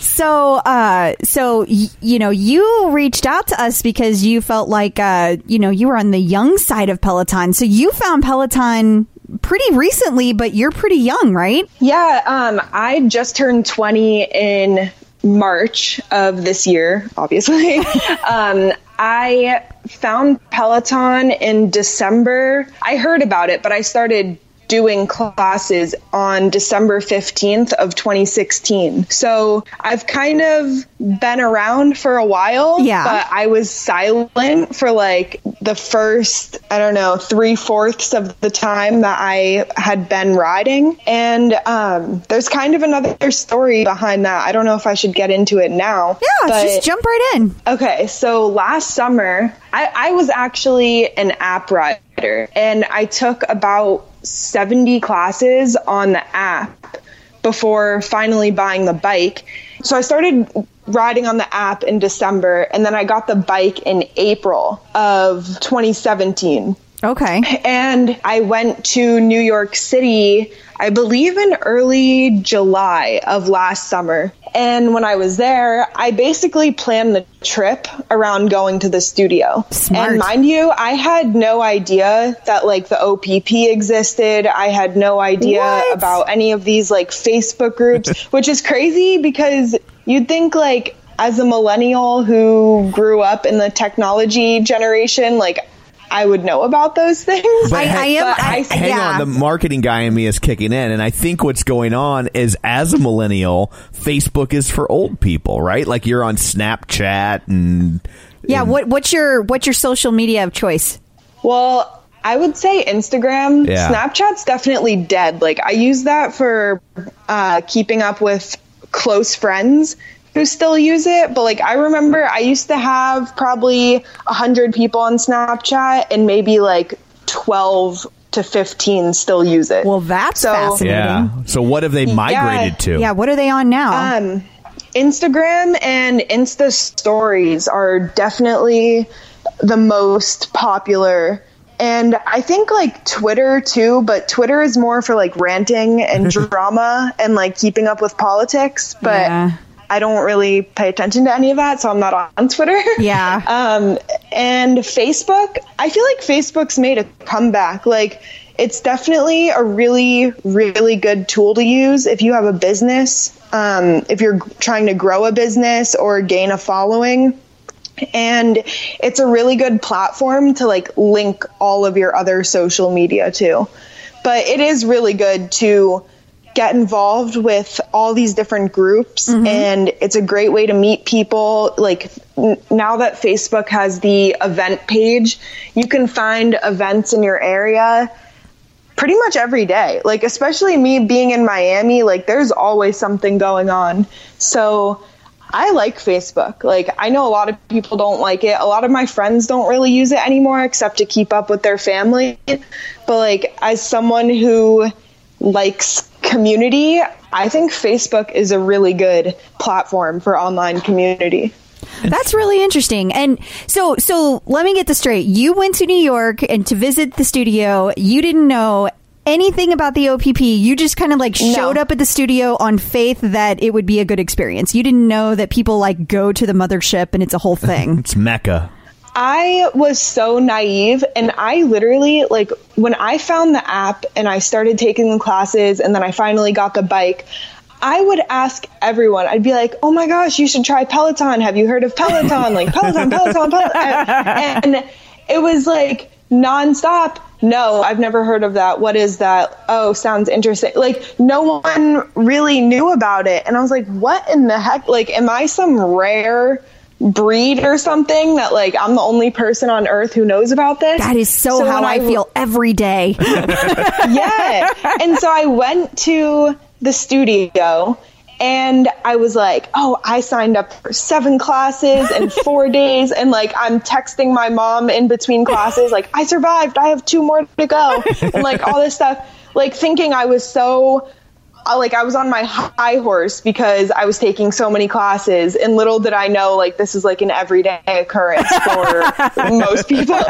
So, uh, so y- you know, you reached out to us because you felt like, uh, you know, you were on the young side of Peloton. So you found Peloton pretty recently, but you're pretty young, right? Yeah, um, I just turned 20 in March of this year, obviously. um, I found Peloton in December. I heard about it, but I started doing classes on December 15th of 2016. So I've kind of been around for a while, Yeah. but I was silent for like the first, I don't know, three fourths of the time that I had been riding. And um, there's kind of another story behind that. I don't know if I should get into it now. Yeah, but- just jump right in. Okay, so last summer, I, I was actually an app rider and I took about 70 classes on the app before finally buying the bike. So I started riding on the app in December and then I got the bike in April of 2017 Okay. and I went to New York City, I believe in early July of last summer. And when I was there, I basically planned the trip around going to the studio. Smart. And mind you, I had no idea that like the OPP existed. I had no idea What? about any of these like Facebook groups, which is crazy because you'd think like as a millennial who grew up in the technology generation, like I would know about those things. But I, I am. but I, I- Hang yeah. on, the marketing guy in me is kicking in, and I think what's going on is, as a millennial, Facebook is for old people, right? Like you're on Snapchat and yeah. What, what's your what's your social media of choice? Well, I would say Instagram. Yeah. Snapchat's definitely dead. Like I use that for uh, keeping up with close friends, who still use it, but like I remember I used to have probably 100 people on Snapchat and maybe like 12 to 15 still use it. Well, that's So- fascinating. Yeah. So what have they migrated to? Yeah, what are they on now? Um, Instagram and Insta stories are definitely the most popular. And I think like Twitter too, but Twitter is more for like ranting and drama and like keeping up with politics. But Yeah. I don't really pay attention to any of that, so I'm not on Twitter. Yeah. Um, and Facebook, I feel like Facebook's made a comeback. Like, it's definitely a really, really good tool to use if you have a business, um, if you're trying to grow a business or gain a following. And it's a really good platform to like link all of your other social media to. But it is really good to get involved with all these different groups mm-hmm. and it's a great way to meet people like n- now that facebook has the event page you can find events in your area pretty much every day like especially me being in miami like there's always something going on so I like Facebook. Like, I know a lot of people don't like it. A lot of my friends don't really use it anymore except to keep up with their family. But, like, as someone who likes community, I think Facebook is a really good platform for online community. That's really interesting. And so, so let me get this straight. You went to New York and to visit the studio. You didn't know anything about the OPP. You just kind of like showed up at the studio on faith that it would be a good experience. You didn't know that people like go to the mothership and it's a whole thing. It's Mecca. I was so naive and I literally like when I found the app and I started taking the classes and then I finally got the bike, I would ask everyone. I'd be like, "Oh my gosh, you should try Peloton. Have you heard of Peloton? Like Peloton, Peloton, Peloton." And it was like nonstop. No, I've never heard of that. What is that? Oh, sounds interesting. Like no one really knew about it. And I was like, "What in the heck? Like am I some rare breed or something that like I'm the only person on earth who knows about this. That is so, how when I feel every day. yeah. And so I went to the studio and I was like, oh, I signed up for seven classes in four days. And like, I'm texting my mom in between classes, like, I survived. I have two more to go. And like, all this stuff, like, thinking I was so. Like I was on my high horse because I was taking so many classes, and little did I know, like this is like an everyday occurrence for most people.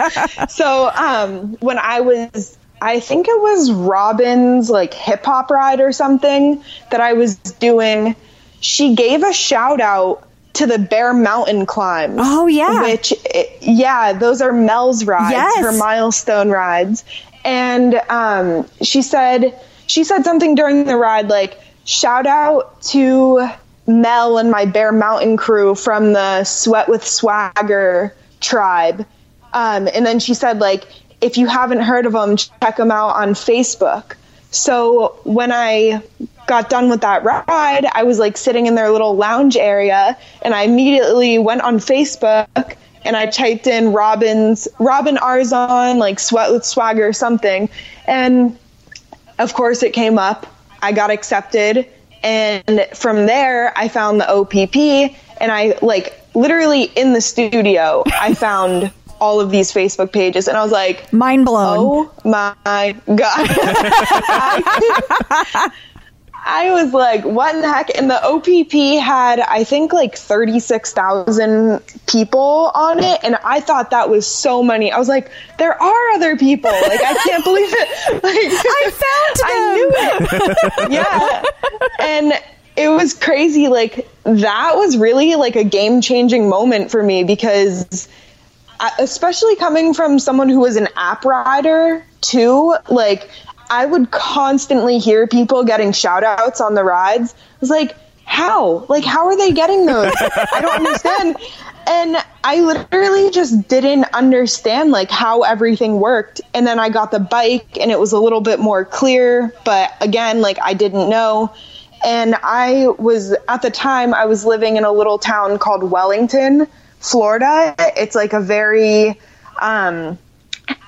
So um, when I was I think it was Robin's like hip hop ride or something that I was doing. She gave a shout out to the Bear Mountain climbs. Oh, yeah. Which, yeah, those are Mel's rides, Yes. her milestone rides. And um, she said, she said something during the ride like, shout out to Mel and my Bear Mountain crew from the Sweat with Swagger tribe. Um, and then she said, like, if you haven't heard of them, check them out on Facebook. So when I got done with that ride, I was like sitting in their little lounge area, and I immediately went on Facebook and I typed in Robin's Robin Arzon, like Sweat with Swagger or something, and of course it came up. I got accepted, and from there I found the OPP, and I like literally in the studio I found all of these Facebook pages, and I was like, Mind blown. Oh my god! I, I was like, what in the heck? And the OPP had, I think, like thirty six thousand people on it, and I thought that was so many. I was like, there are other people. Like, I can't believe it. Like, I found them. I knew it. yeah, and it was crazy. Like that was really like a game changing moment for me because uh, especially coming from someone who was an app rider too, like I would constantly hear people getting shout outs on the rides. I was like, how? Like, how are they getting those? I don't understand. And I literally just didn't understand like how everything worked. And then I got the bike and it was a little bit more clear, but again, like I didn't know. And I was at the time I was living in a little town called Wellington, Florida. It's like a very um,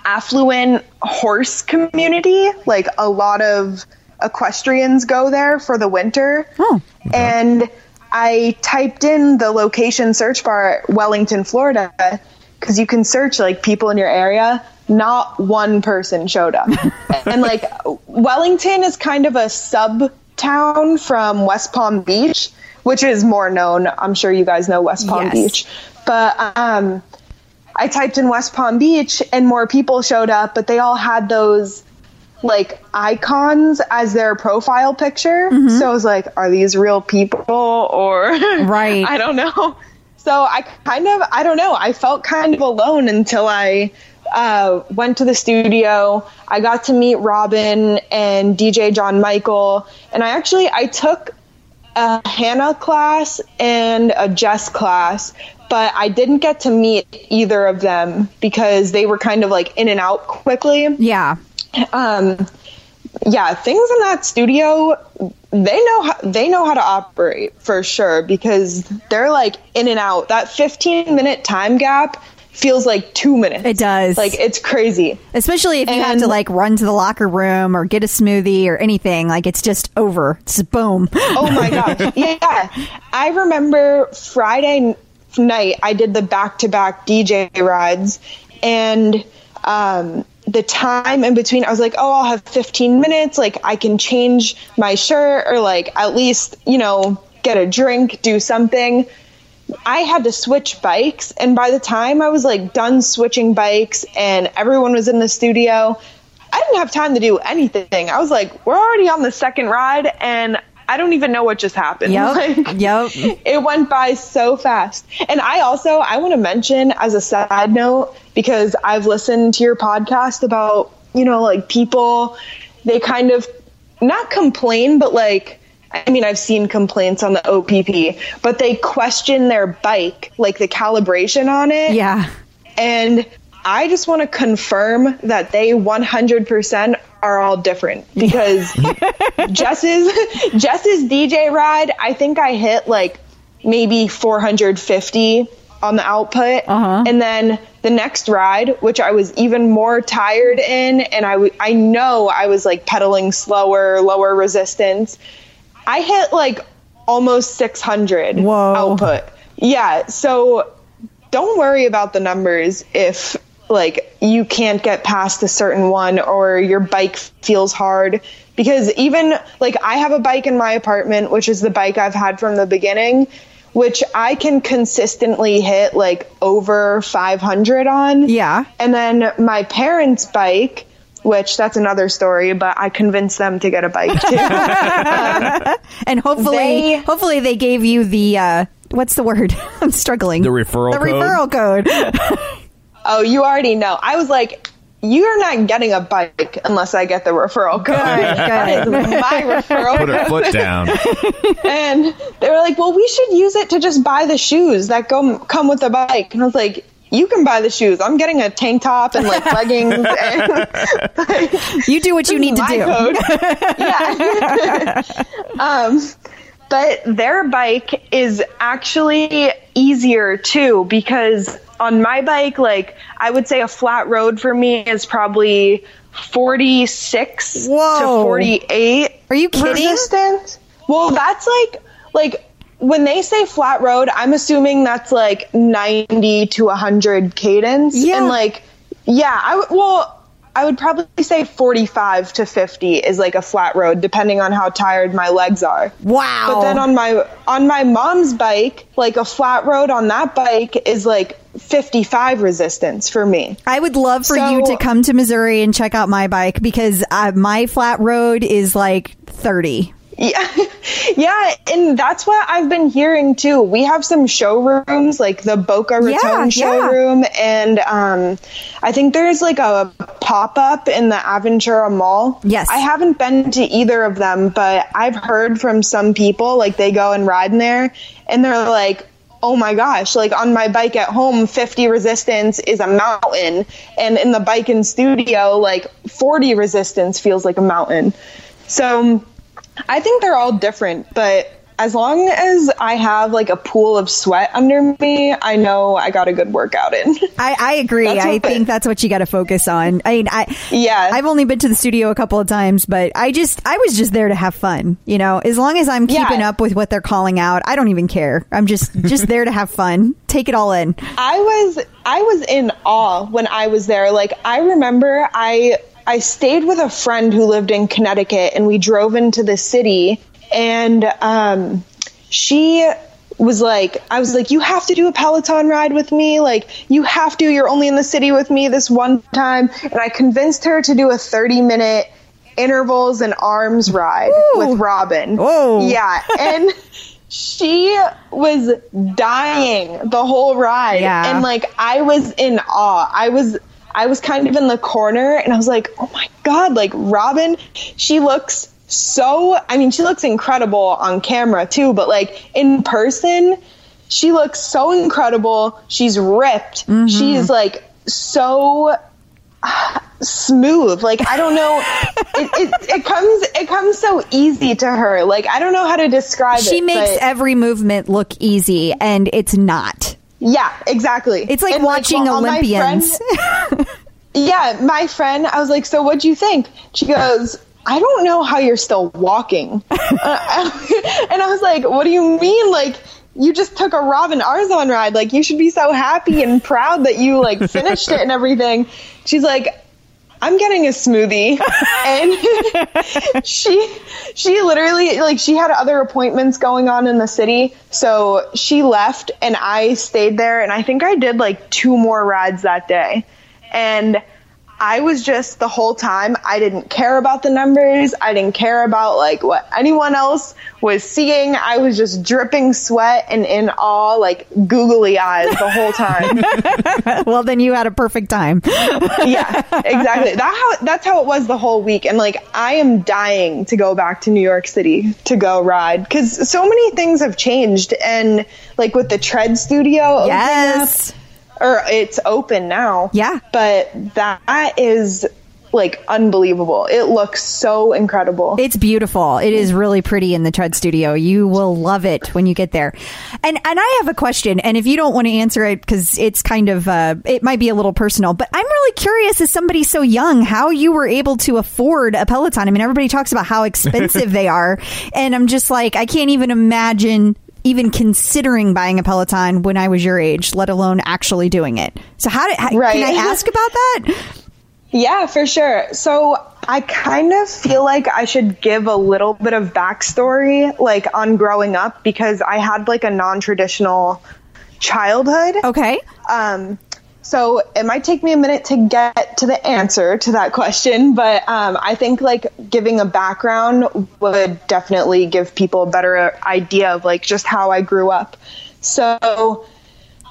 affluent horse community. Like a lot of equestrians go there for the winter. Oh. And I typed in the location search bar Wellington, Florida, because you can search like people in your area. Not one person showed up. and like Wellington is kind of a sub town from West Palm Beach, which is more known. I'm sure you guys know West Palm Yes. Beach. But um, I typed in West Palm Beach and more people showed up, but they all had those like icons as their profile picture. So I was like, are these real people or Right. I don't know. So I kind of I don't know. I felt kind of alone until I uh, went to the studio. I got to meet Robin and DJ John Michael, and I actually I took a Hannah class and a Jess class, but I didn't get to meet either of them because they were kind of like in and out quickly. Yeah. Um, yeah, things in that studio, they know how, they know how to operate for sure because they're like in and out. That 15 minute time gap feels like two minutes. It does. Like it's crazy. Especially if you have to like run to the locker room or get a smoothie or anything. Like it's just over. It's boom. Oh my gosh. Yeah. I remember Friday night, I did the back to back DJ rides, and um, the time in between, I was like, oh, I'll have 15 minutes. Like, I can change my shirt or, like, at least, you know, get a drink, do something. I had to switch bikes, and by the time I was like done switching bikes and everyone was in the studio, I didn't have time to do anything. I was like, we're already on the second ride, and I don't even know what just happened. Yep. Like, Yep. it went by so fast. And I also I want to mention as a side note because I've listened to your podcast about, you know, like people they kind of not complain but like I mean, I've seen complaints on the OPP, but they question their bike, like the calibration on it. Yeah. And I just want to confirm that they 100% are all different because Jess's Jess's DJ ride, I think I hit like maybe 450 on the output. Uh-huh. And then the next ride, which I was even more tired in and I w- I know I was like pedaling slower, lower resistance. I hit like almost 600 Whoa. output. Yeah, so don't worry about the numbers if like you can't get past a certain one or your bike feels hard because even like I have a bike in my apartment which is the bike I've had from the beginning which I can consistently hit like over 500 on. Yeah. And then my parents' bike which that's another story, but I convinced them to get a bike too. And hopefully, They- hopefully they gave you the uh, what's the word? I'm struggling. The referral The code? referral code. oh, you already know. I was like, you're not getting a bike unless I get the referral code. That is my referral Put her foot down. and they were like, "Well, we should use it to just buy the shoes that go come with the bike." And I was like, "You can buy the shoes. I'm getting a tank top and like leggings and like, You do what you need to do. yeah. um, but their bike is actually easier too because on my bike, like I would say a flat road for me is probably 46 Whoa. to 48 Are you kidding? resistance. Well, that's like like when they say flat road, I'm assuming that's like 90 to 100 cadence. Yeah. And like, yeah, I would, well, I would probably say 45 to 50 is like a flat road, depending on how tired my legs are. Wow. But then on my on my mom's bike, like a flat road on that bike is like 55 resistance for me. I would love for you to come to Missouri and check out my bike because uh, my flat road is like 30. Yeah, yeah, and that's what I've been hearing too. We have some showrooms, like the Boca Raton Yeah, yeah. showroom, and um, I think there's like a pop up in the Aventura Mall. Yes. I haven't been to either of them, but I've heard from some people like they go and ride in there, and they're like. Oh my gosh, like on my bike at home, 50 resistance is a mountain. And in the bike in studio, like 40 resistance feels like a mountain. So I think they're all different, but as long as I have like a pool of sweat under me, I know I got a good workout in. I, I agree. I think that's what you got to focus on. I mean, I Yeah. I've only been to the studio a couple of times, but I just I was just there to have fun. You know, as long as I'm Yeah. keeping up with what they're calling out, I don't even care. I'm just just there to have fun. Take it all in. I was I was in awe when I was there. Like I remember I I stayed with a friend who lived in Connecticut and we drove into the city and um she was like I was like you have to do a Peloton ride with me like you have to you're only in the city with me this one time and I convinced her to do a 30 minute intervals and arms ride Ooh. with Robin. Whoa. Yeah, and she was dying the whole ride Yeah. and like I was in awe. I was I was kind of in the corner and I was like, "Oh my god, like Robin, she looks so I mean, she looks incredible on camera too, but like in person, she looks so incredible. She's ripped. Mm-hmm. She's like so smooth. Like I don't know, it, it, it comes it comes so easy to her. Like I don't know how to describe it. She makes but- every movement look easy, and it's not. Yeah, exactly. It's like And, watching my Olympians. friend- yeah, my friend. I was like, so what'd you think? She goes. I don't know how you're still walking. Uh, and I was like, what do you mean? Like, you just took a Robin Arzon ride. Like, you should be so happy and proud that you like finished it and everything. She's like, I'm getting a smoothie. and she she literally like she had other appointments going on in the city, so she left and I stayed there and I think I did like two more rides that day. And I was just the whole time I didn't care about the numbers. I didn't care about like what anyone else was seeing. I was just dripping sweat and in awe, like googly eyes the whole time. well, then you had a perfect time. yeah, exactly. That how that's how it was the whole week. And like I am dying to go back to New York City to go ride because so many things have changed. And like with the Tread Studio, Yes. up, or it's open now. Yeah. but that is like unbelievable. It looks so incredible. It's beautiful. It is really pretty in the Tread Studio. You will love it when you get there. And and I have a question. And if you don't want to answer it because it's kind of uh, it might be a little personal, but I'm really curious as somebody so young how you were able to afford a Peloton. I mean, everybody talks about how expensive they are, and I'm just like I can't even imagine. Even considering buying a Peloton when I was your age, let alone actually doing it. So, how did how, Right. can I ask about that? Yeah, for sure. So I kind of feel like I should give a little bit of backstory, like on growing up, because I had like a non-traditional childhood. Okay. Um, so it might take me a minute to get to the answer to that question, but um, I think like giving a background would definitely give people a better idea of like just how I grew up. So,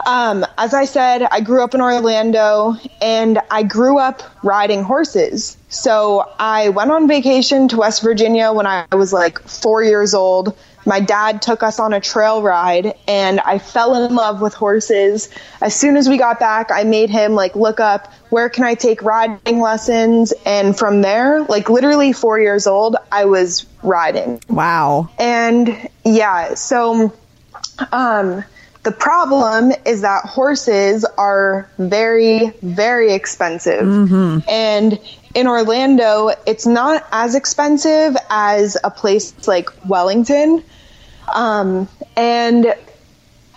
um, as I said, I grew up in Orlando and I grew up riding horses. So I went on vacation to West Virginia when I was like four years old. My dad took us on a trail ride and I fell in love with horses. As soon as we got back, I made him like look up where can I take riding lessons. And from there, like literally four years old, I was riding. Wow. And yeah, so um, the problem is that horses are very, very expensive. And in Orlando, it's not as expensive as a place like Wellington. Um, and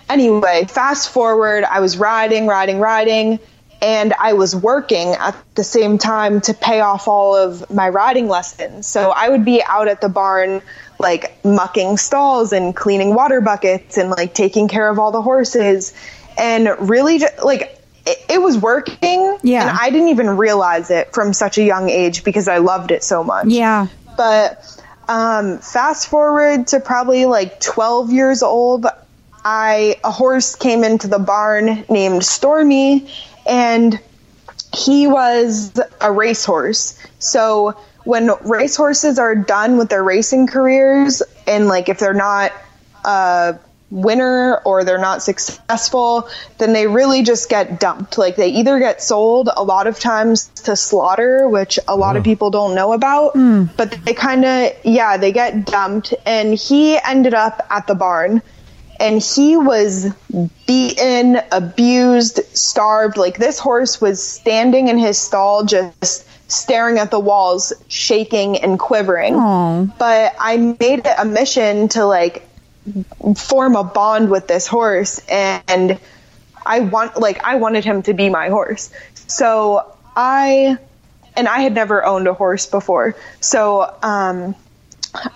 anyway, fast forward, I was riding, riding, riding, and I was working at the same time to pay off all of my riding lessons. So I would be out at the barn, like mucking stalls and cleaning water buckets and like taking care of all the horses. And really, ju- like, it, it was working. Yeah. And I didn't even realize it from such a young age because I loved it so much Yeah. but um, fast forward to probably like 12 years old i a horse came into the barn named stormy and he was a racehorse so when racehorses are done with their racing careers and like if they're not uh, winner or they're not successful, then they really just get dumped. Like they either get sold a lot of times to slaughter, which a lot of people don't know about, hmm. but they kind of, yeah, they get dumped. And he ended up at the barn and he was beaten, abused, starved. Like this horse was standing in his stall just staring at the walls, shaking and quivering. But I made it a mission to like form a bond with this horse and I want like I wanted him to be my horse. So I and I had never owned a horse before. So um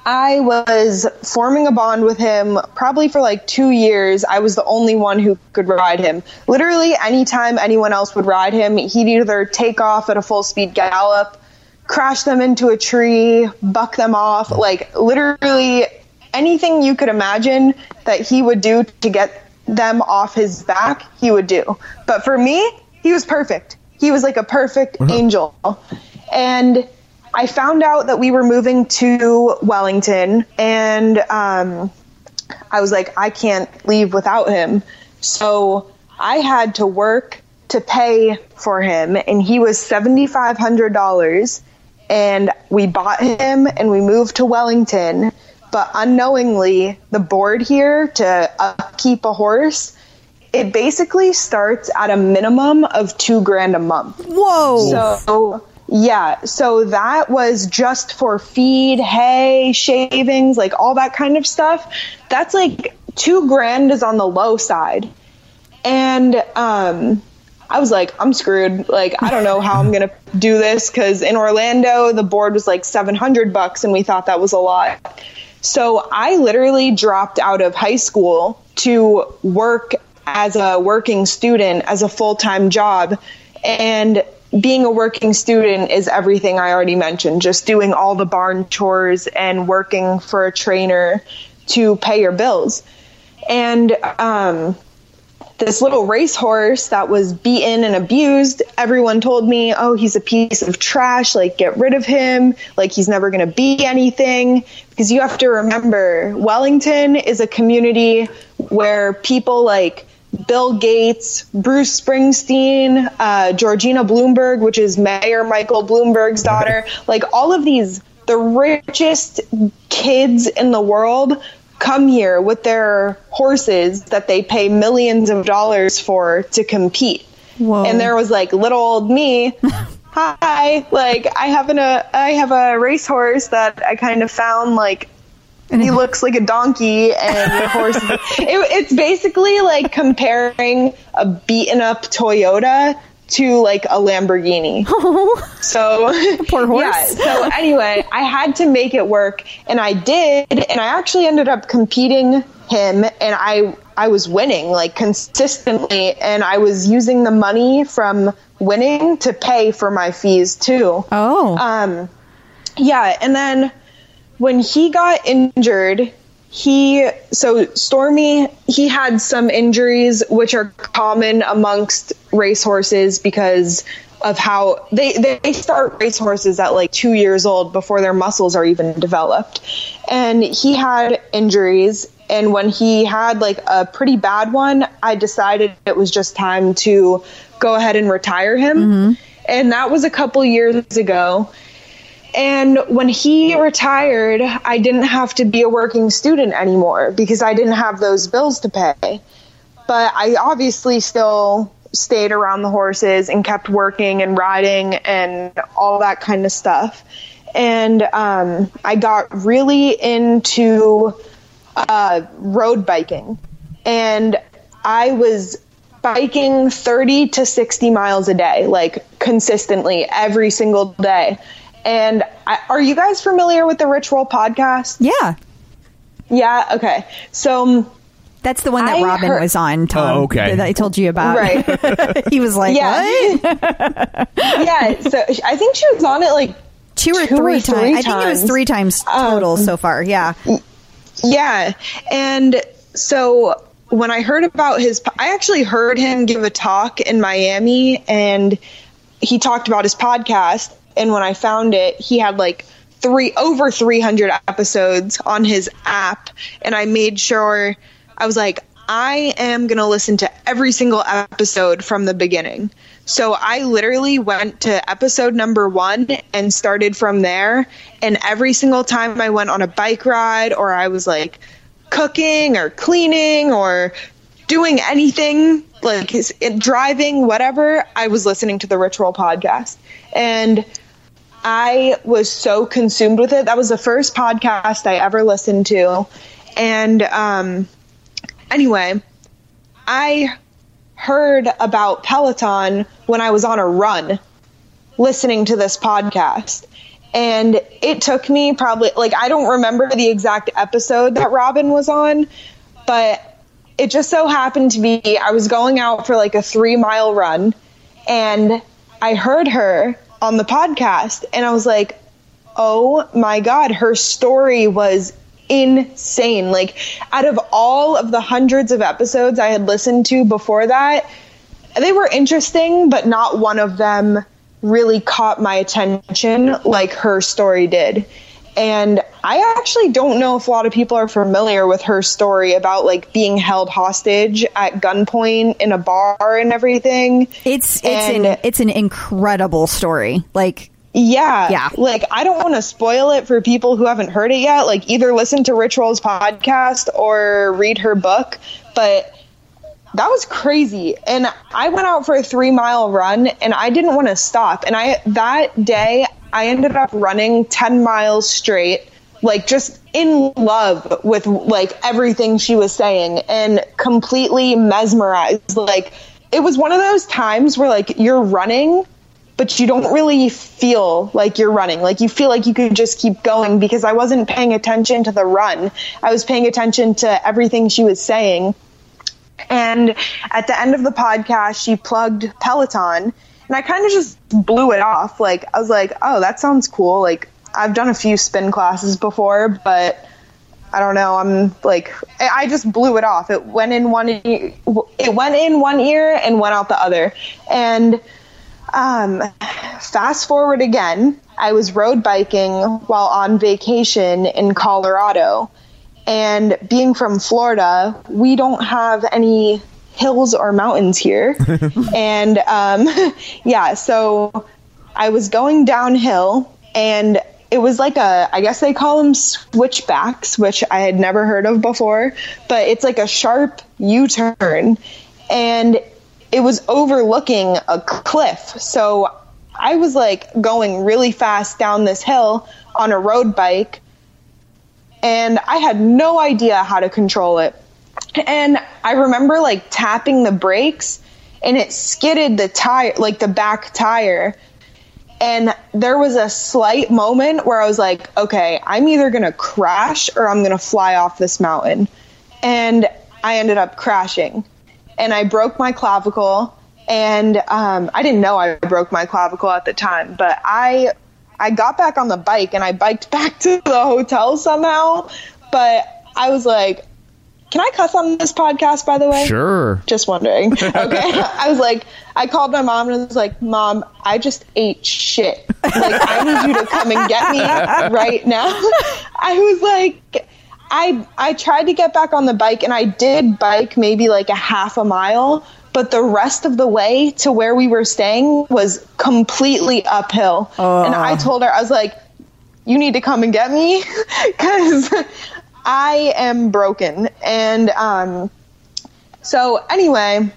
I was forming a bond with him probably for like two years. I was the only one who could ride him. Literally, anytime anyone else would ride him, he'd either take off at a full speed gallop, crash them into a tree, buck them off. Like, literally, anything you could imagine that he would do to get them off his back, he would do. But for me, he was perfect. He was like a perfect angel. And I found out that we were moving to Wellington, and um, I was like, I can't leave without him. So I had to work to pay for him, and he was $7,500. And we bought him and we moved to Wellington. But unknowingly, the board here to upkeep a horse, it basically starts at a minimum of two grand a month. Whoa. So yeah, so that was just for feed, hay, shavings, like all that kind of stuff. That's like two grand is on the low side. And um I was like, I'm screwed. Like, I don't know how I'm gonna do this because in Orlando the board was like 700 bucks, and we thought that was a lot. So I literally dropped out of high school to work as a working student as a full time job, and being a working student is everything I already mentioned. Just doing all the barn chores and working for a trainer to pay your bills. And um, this little racehorse that was beaten and abused, everyone told me, oh, he's a piece of trash, like, get rid of him, like, he's never going to be anything. Because you have to remember, Wellington is a community where people like Bill Gates, Bruce Springsteen, uh, Georgina Bloomberg, which is Mayor Michael Bloomberg's daughter, like, all of these, the richest kids in the world come here with their horses that they pay millions of dollars for to compete. Whoa. And there was like little old me. Hi, like I have an a I have a racehorse that I kind of found like he looks like a donkey and the horse. it, it's basically like comparing a beaten up Toyota to like a Lamborghini. So Poor horse. Yeah. So anyway, I had to make it work, and I did, and I actually ended up competing him, and I I was winning like consistently, and I was using the money from winning to pay for my fees too. Oh. Um, yeah, and then when he got injured, he so Stormy he had some injuries which are common amongst racehorses because of how they they start racehorses at like two years old before their muscles are even developed, and he had injuries. And when he had like a pretty bad one, I decided it was just time to go ahead and retire him. Mm-hmm. And that was a couple years ago. And when he retired, I didn't have to be a working student anymore because I didn't have those bills to pay. But I obviously still stayed around the horses and kept working and riding and all that kind of stuff. And um, I got really into uh, road biking. And I was biking 30 to 60 miles a day, like consistently every single day. And I, are you guys familiar with the Rich Roll podcast? yeah. Yeah. Okay. So, um, That's the one that I Robin heard- was on, Tom. Oh, okay. That I told you about. right. he was like, Yeah. what? yeah. So I think she was on it like Two or Two or three three times. I think it was three times total so far. Yeah. Yeah. And so when I heard about his, I actually heard him give a talk in Miami and he talked about his podcast. And when I found it, he had like three, over 300 episodes on his app. And I made sure I was like, I am going to listen to every single episode from the beginning. So I literally went to episode number one and started from there. And every single time I went on a bike ride or I was like cooking or cleaning or doing anything like driving, whatever, I was listening to the Rich Roll podcast. And I was so consumed with it. That was the first podcast I ever listened to. And um, anyway, I heard about Peloton when I was on a run listening to this podcast. And it took me probably, like, I don't remember the exact episode that Robin was on, but it just so happened to be I was going out for like a three mile run and I heard her on the podcast and I was like, oh my God, her story was insane. Like, out of all of the hundreds of episodes I had listened to before that, they were interesting, but not one of them really caught my attention like her story did. And I actually don't know if a lot of people are familiar with her story about like being held hostage at gunpoint in a bar and everything. It's it's And- an it's an incredible story. Like Yeah. Yeah. Like, I don't want to spoil it for people who haven't heard it yet. Like, either listen to Rich Roll's podcast or read her book. But that was crazy. And I went out for a three mile run and I didn't want to stop. And I, that day, I ended up running 10 miles straight, like just in love with like everything she was saying and completely mesmerized. Like, it was one of those times where like you're running but you don't really feel like you're running. Like you feel like you could just keep going because I wasn't paying attention to the run. I was paying attention to everything she was saying. And at the end of the podcast, she plugged Peloton and I kind of just blew it off. Like I was like, "Oh, that sounds cool." Like I've done a few spin classes before, but I don't know. I'm like, I just blew it off. It went in one, e- it went in one ear and went out the other. And um, fast forward again, I was road biking while on vacation in Colorado. And being from Florida, we don't have any hills or mountains here. and um, yeah, so I was going downhill and it was like a, I guess they call them switchbacks, which I had never heard of before, but it's like a sharp U turn. And it was overlooking a cliff. So I was like going really fast down this hill on a road bike and I had no idea how to control it. And I remember like tapping the brakes and it skidded the tire, like the back tire. And there was a slight moment where I was like, okay, I'm either going to crash or I'm going to fly off this mountain. And I ended up crashing and I broke my clavicle. And um, I didn't know I broke my clavicle at the time, but I I got back on the bike and I biked back to the hotel somehow. But I was like, can I cuss on this podcast, by the way? Sure. Just wondering. Okay. I was like, I called my mom and I was like, Mom, I just ate shit. Like, I need you to come and get me right now. I was like, I I tried to get back on the bike and I did bike maybe like a half a mile, but the rest of the way to where we were staying was completely uphill. And I oh. told her, I was like, you need to come and get me because I am broken. And um, so, anyway,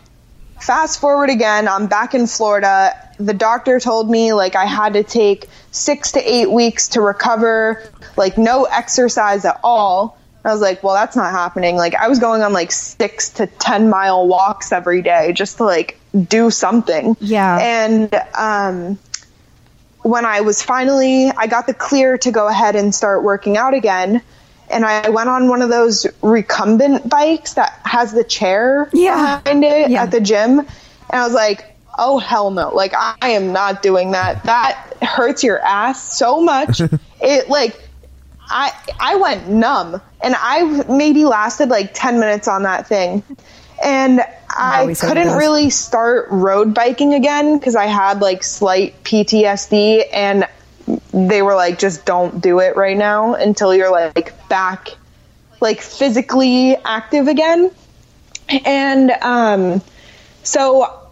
fast forward again, I'm back in Florida. The doctor told me like I had to take six to eight weeks to recover, like no exercise at all. I was like, well, that's not happening. Like, I was going on like six to 10 mile walks every day just to like do something. Yeah. And, um, when I was finally, I got the clear to go ahead and start working out again. And I went on one of those recumbent bikes that has the chair Yeah. behind it Yeah. at the gym. And I was like, oh, hell no. Like, I am not doing that. That hurts your ass so much. it, like, I I went numb and I maybe lasted like 10 minutes on that thing. And I Always how it couldn't really start road biking again because I had like slight PTSD and they were like just don't do it right now until you're like back like physically active again. And um, so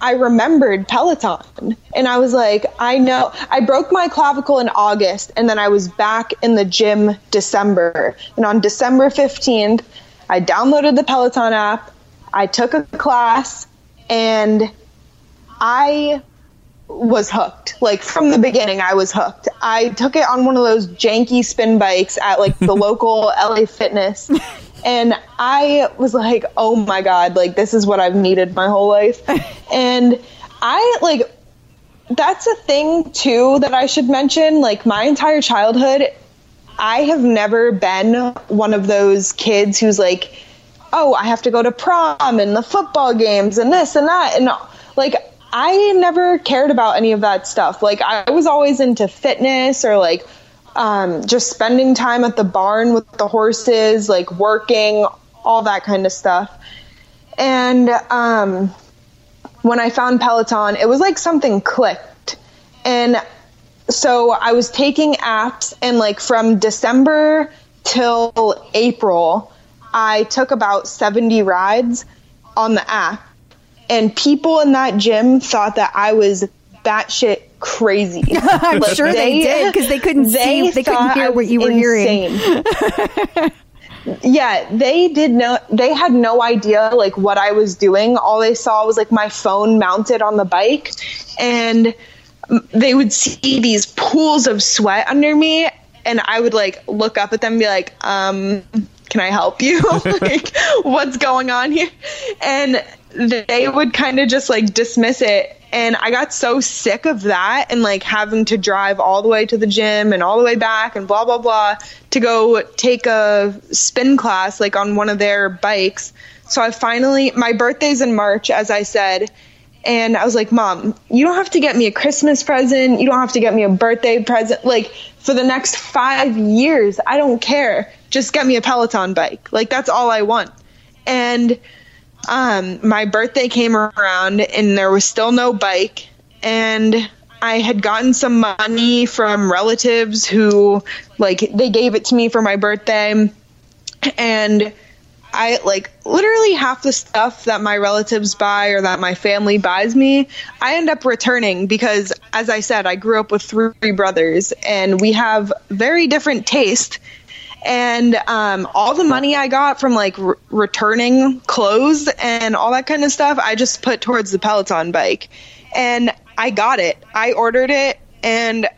I remembered Peloton and I was like, I know I broke my clavicle in August and then I was back in the gym December. And on December 15th, I downloaded the Peloton app, I took a class, and I was hooked. Like from the beginning, I was hooked. I took it on one of those janky spin bikes at like the local LA Fitness. And I was like, oh my God, like this is what I've needed my whole life. And I like, that's a thing too that I should mention. Like my entire childhood, I have never been one of those kids who's like, oh, I have to go to prom and the football games and this and that. And like, I never cared about any of that stuff. Like, I was always into fitness or like um, just spending time at the barn with the horses, like working, all that kind of stuff. And um, when I found Peloton, it was like something clicked. And so I was taking apps, and like from December till April, I took about 70 rides on the app. And people in that gym thought that I was batshit crazy. I'm Like, sure they, did because they couldn't see, they couldn't hear I what you were hearing. yeah, they did no they had no idea like what I was doing. All they saw was like my phone mounted on the bike and they would see these pools of sweat under me and I would like look up at them and be like, um, can I help you? like, what's going on here? And they would kind of just like dismiss it. And I got so sick of that and like having to drive all the way to the gym and all the way back and blah, blah, blah to go take a spin class like on one of their bikes. So I finally, my birthday's in March, as I said. And I was like, Mom, you don't have to get me a Christmas present. You don't have to get me a birthday present. Like, for the next five years, I don't care. Just get me a Peloton bike. Like, that's all I want. And um, my birthday came around and there was still no bike. And I had gotten some money from relatives who, like, they gave it to me for my birthday. And I like literally half the stuff that my relatives buy or that my family buys me, I end up returning because, as I said, I grew up with three brothers and we have very different taste. And um, all the money I got from like re- returning clothes and all that kind of stuff, I just put towards the Peloton bike. And I got it. I ordered it and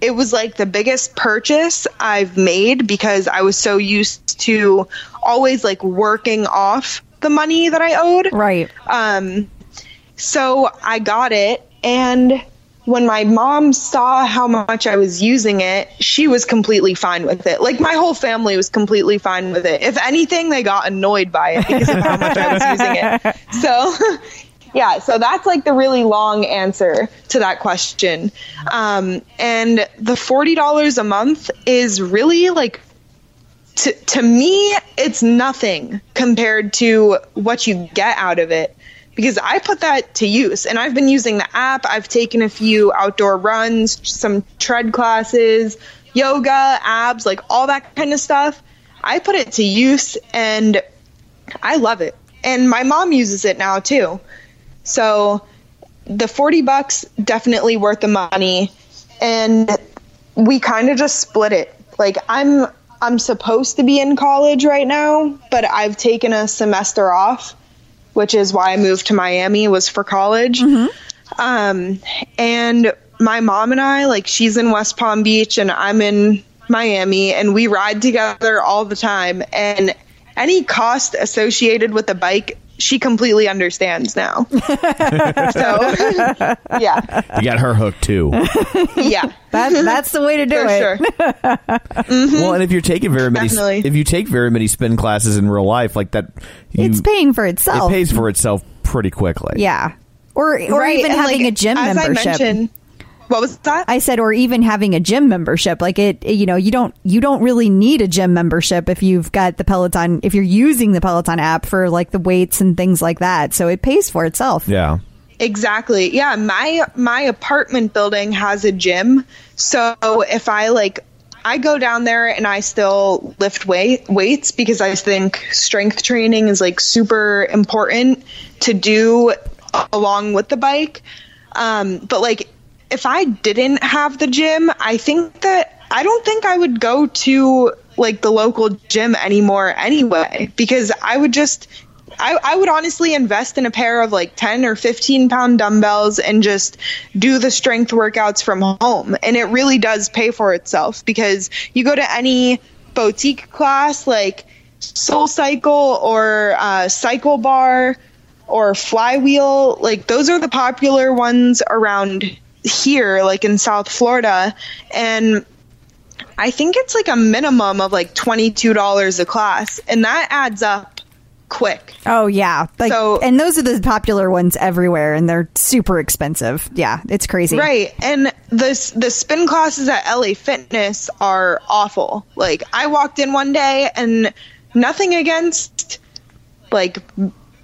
it was like the biggest purchase I've made because I was so used to always like working off the money that I owed. Right. Um, so I got it, and when my mom saw how much I was using it, she was completely fine with it. Like my whole family was completely fine with it. If anything, they got annoyed by it because of how much I was using it. So. Yeah, so that's like the really long answer to that question. Um, and the $40 a month is really like to, to me, it's nothing compared to what you get out of it because I put that to use and I've been using the app. I've taken a few outdoor runs, some tread classes, yoga, abs, like all that kind of stuff. I put it to use and I love it. And my mom uses it now too. So the 40 bucks definitely worth the money and we kind of just split it. Like I'm I'm supposed to be in college right now, but I've taken a semester off, which is why I moved to Miami was for college. Um and my mom and I like she's in West Palm Beach and I'm in Miami and we ride together all the time and any cost associated with the bike she completely understands now. so yeah. You got her hooked too. Yeah. That, that's the way to do For it. sure. Mm-hmm. Well, and if you're taking very many, Definitely. if you take very many spin classes in real life, like that, you, It's paying for itself. it pays for itself pretty quickly. yeah. Or, or Right, even and, having like, a gym as membership. I mentioned, what was that? I said, or even having a gym membership. Like it, you know, you don't you don't really need a gym membership if you've got the Peloton. If you're using the Peloton app for like the weights and things like that, so it pays for itself. Yeah. Exactly. Yeah, my my apartment building has a gym. So if I like I go down there and I still lift weight weights because I think strength training is like super important to do along with the bike. Um, but like if I didn't have the gym, I think that I don't think I would go to like the local gym anymore anyway because I would just I, I would honestly invest in a pair of like 10 or 15 pound dumbbells and just do the strength workouts from home. And it really does pay for itself because you go to any boutique class like Soul Cycle or uh, Cycle Bar or Flywheel, like those are the popular ones around here, like in South Florida. And I think it's like a minimum of like $22 a class. And that adds up quick. Oh yeah, like So- and those are the popular ones everywhere, and they're super expensive. Yeah, it's crazy. Right. And the the spin classes at LA Fitness are awful. Like I walked in one day and nothing against like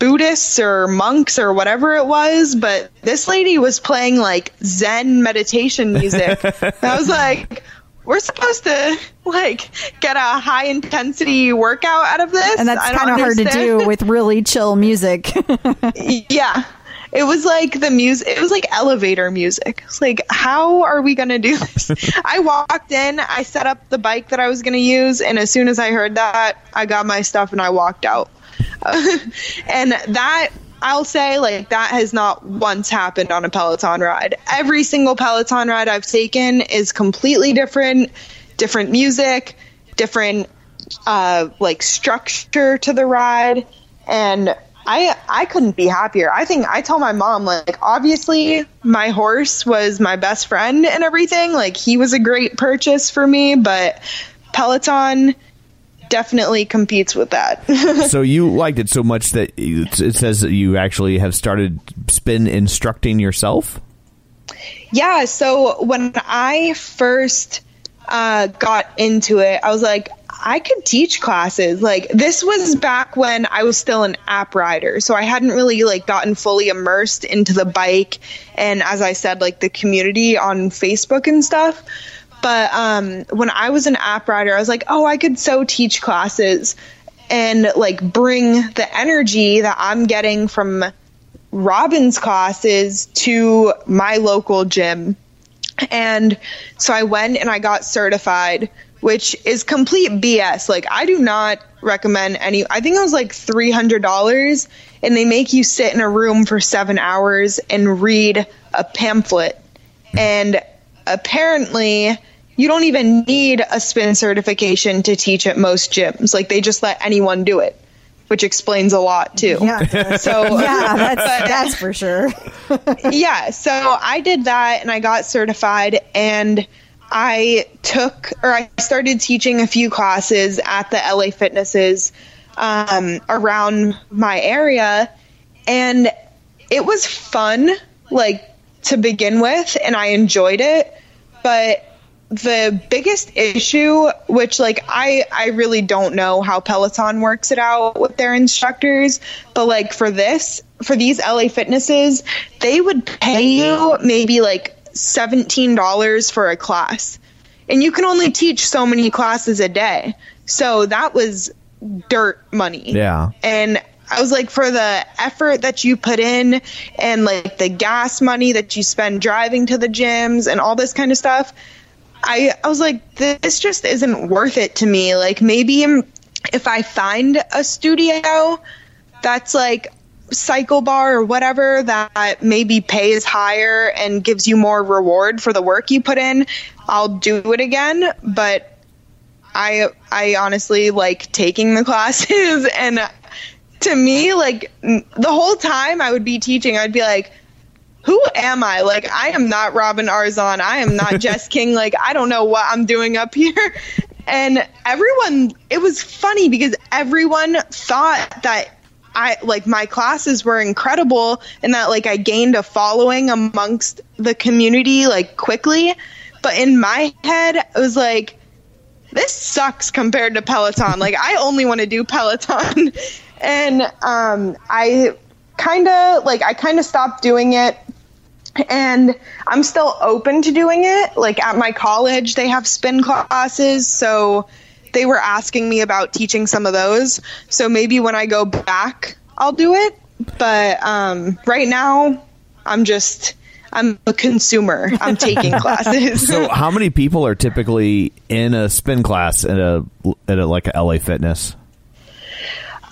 Buddhists or monks or whatever it was, but this lady was playing like Zen meditation music. I was like, we're supposed to like get a high intensity workout out of this. And that's kind of hard to do with really chill music. Yeah. It was like the music, it was like elevator music. It's like, how are we going to do this? I walked in, I set up the bike that I was going to use, and as soon as I heard that, I got my stuff and I walked out. and that, I'll say, like, that has not once happened on a Peloton ride. Every single Peloton ride I've taken is completely different, different music, different uh, like structure to the ride and I I couldn't be happier. I think I tell my mom like obviously my horse was my best friend and everything. Like he was a great purchase for me, but Peloton definitely competes with that. so you liked it so much that it says that you actually have started spin instructing yourself. Yeah, so when I first uh, got into it, I was like, I could teach classes. Like this was back when I was still an app rider, so I hadn't really like gotten fully immersed into the bike and as I said, like the community on Facebook and stuff. But um, when I was an app writer, I was like, oh, I could so teach classes and like bring the energy that I'm getting from Robin's classes to my local gym. And so I went and I got certified, which is complete BS. Like, I do not recommend any, I think it was like $300, and they make you sit in a room for seven hours and read a pamphlet. And apparently, you don't even need a spin certification to teach at most gyms. Like, they just let anyone do it. Which explains a lot too. Yeah. So yeah, that's that's for sure. yeah, so I did that and I got certified and I took or I started teaching a few classes at the LA Fitnesses um, around my area and it was fun like to begin with and I enjoyed it but the biggest issue which like I I really don't know how Peloton works it out with their instructors but like for this for these LA fitnesses they would pay you maybe like $17 for a class. And you can only teach so many classes a day. So that was dirt money. Yeah. and I was like, for the effort that you put in and like the gas money that you spend driving to the gyms and all this kind of stuff, I, I was like, this just isn't worth it to me. Like, maybe if I find a studio that's like cycle bar or whatever that maybe pays higher and gives you more reward for the work you put in, I'll do it again. But I I honestly like taking the classes and to me like the whole time I would be teaching I'd be like who am I? Like I am not Robin Arzon. I am not Jess King. Like I don't know what I'm doing up here. And everyone it was funny because everyone thought that I like my classes were incredible and that like I gained a following amongst the community like quickly. But in my head, it was like this sucks compared to Peloton. Like I only want to do Peloton. and um I kind of like I kind of stopped doing it and I'm still open to doing it. Like at my college, they have spin classes, so they were asking me about teaching some of those. So maybe when I go back, I'll do it. But um, right now, I'm just I'm a consumer. I'm taking classes. So, how many people are typically in a spin class at a at a, like a LA Fitness?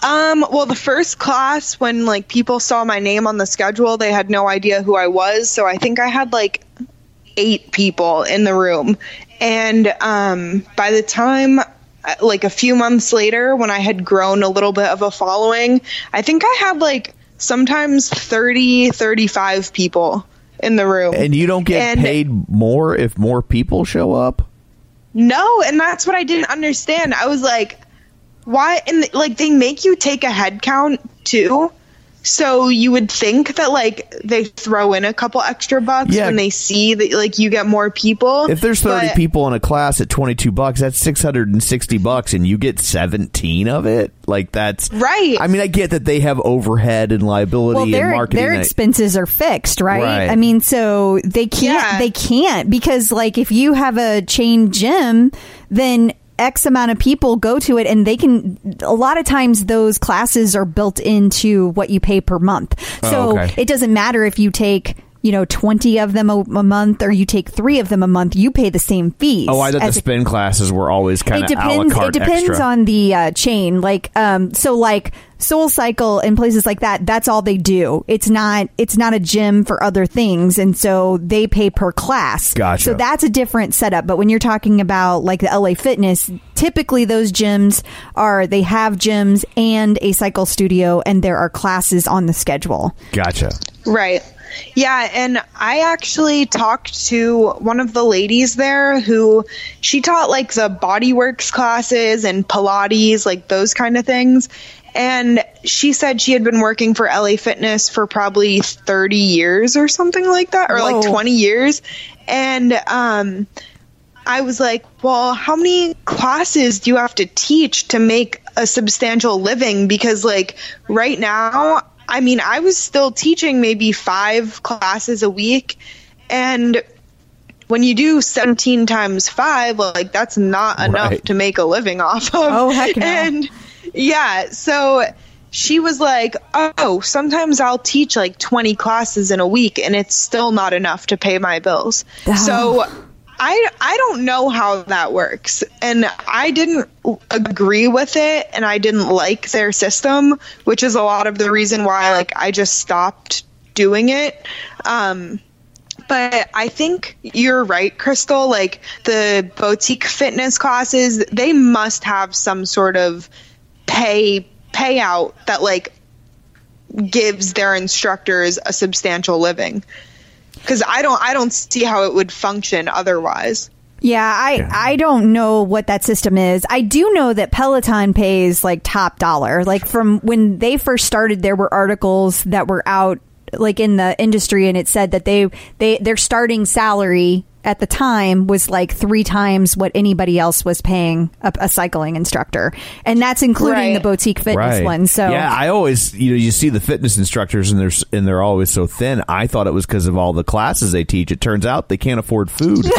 Um, well, the first class, when like people saw my name on the schedule, they had no idea who I was. So I think I had like eight people in the room. And um, by the time, uh, like a few months later, when I had grown a little bit of a following, I think I had like sometimes 30, 35 people in the room. And you don't get And- paid more if more people show up? No, and that's what I didn't understand. I was like, why? And like, they make you take a head count too. So you would think that like they throw in a couple extra bucks Yeah. when they see that like you get more people. If there's 30 But- people in a class at 22 bucks, that's 660 bucks and you get 17 of it? Like that's Right. I mean, I get that they have overhead and liability well and their marketing. their expenses are fixed right? Right. i mean so they can't Yeah. they can't because like if you have a chain gym then x amount of people go to it and they can a lot of times those classes are built into what you pay per month oh, so Oh, okay. it doesn't matter if you take you know 20 of them a, a month or you take 3 of them a month you pay the same fees Oh, I thought the as a- spin classes were always kind of a la depends. carte It depends extra. on the uh, chain. Like, um, so like Soul Cycle and places like that. That's all they do. It's not. It's not a gym for other things, and so they pay per class. Gotcha. So that's a different setup. But when you're talking about like the LA Fitness, typically those gyms are they have gyms and a cycle studio, and there are classes on the schedule. Gotcha. Right. Yeah, and I actually talked to one of the ladies there who she taught like the bodyworks classes and Pilates, like those kind of things. And she said she had been working for LA Fitness for probably 30 years or something like that, or like 20 years. And um, I was like, well, how many classes do you have to teach to make a substantial living? Because, like, right now, I mean, I was still teaching maybe five classes a week. And when you do 17 times five, like, that's not enough Right. to make a living off of. Oh, heck no. And yeah, so she was like, "Oh, sometimes I'll teach like 20 classes in a week and it's still not enough to pay my bills." So I I don't know how that works. And I didn't agree with it and I didn't like their system, which is a lot of the reason why like I just stopped doing it. Um but I think you're right, Crystal. Like the boutique fitness classes, they must have some sort of pay payout that like gives their instructors a substantial living. Because I don't, I don't see how it would function otherwise. Yeah, I I don't know what that system is. I do know that Peloton pays like top dollar. Like from when they first started, there were articles that were out like in the industry, and it said that they they their starting salary at the time was like three times what anybody else was paying a, a cycling instructor, and that's including Right. the boutique fitness one. So yeah, I always you know you see the fitness instructors and they're and they're always so thin. I thought it was because of all the classes they teach. It turns out they can't afford food.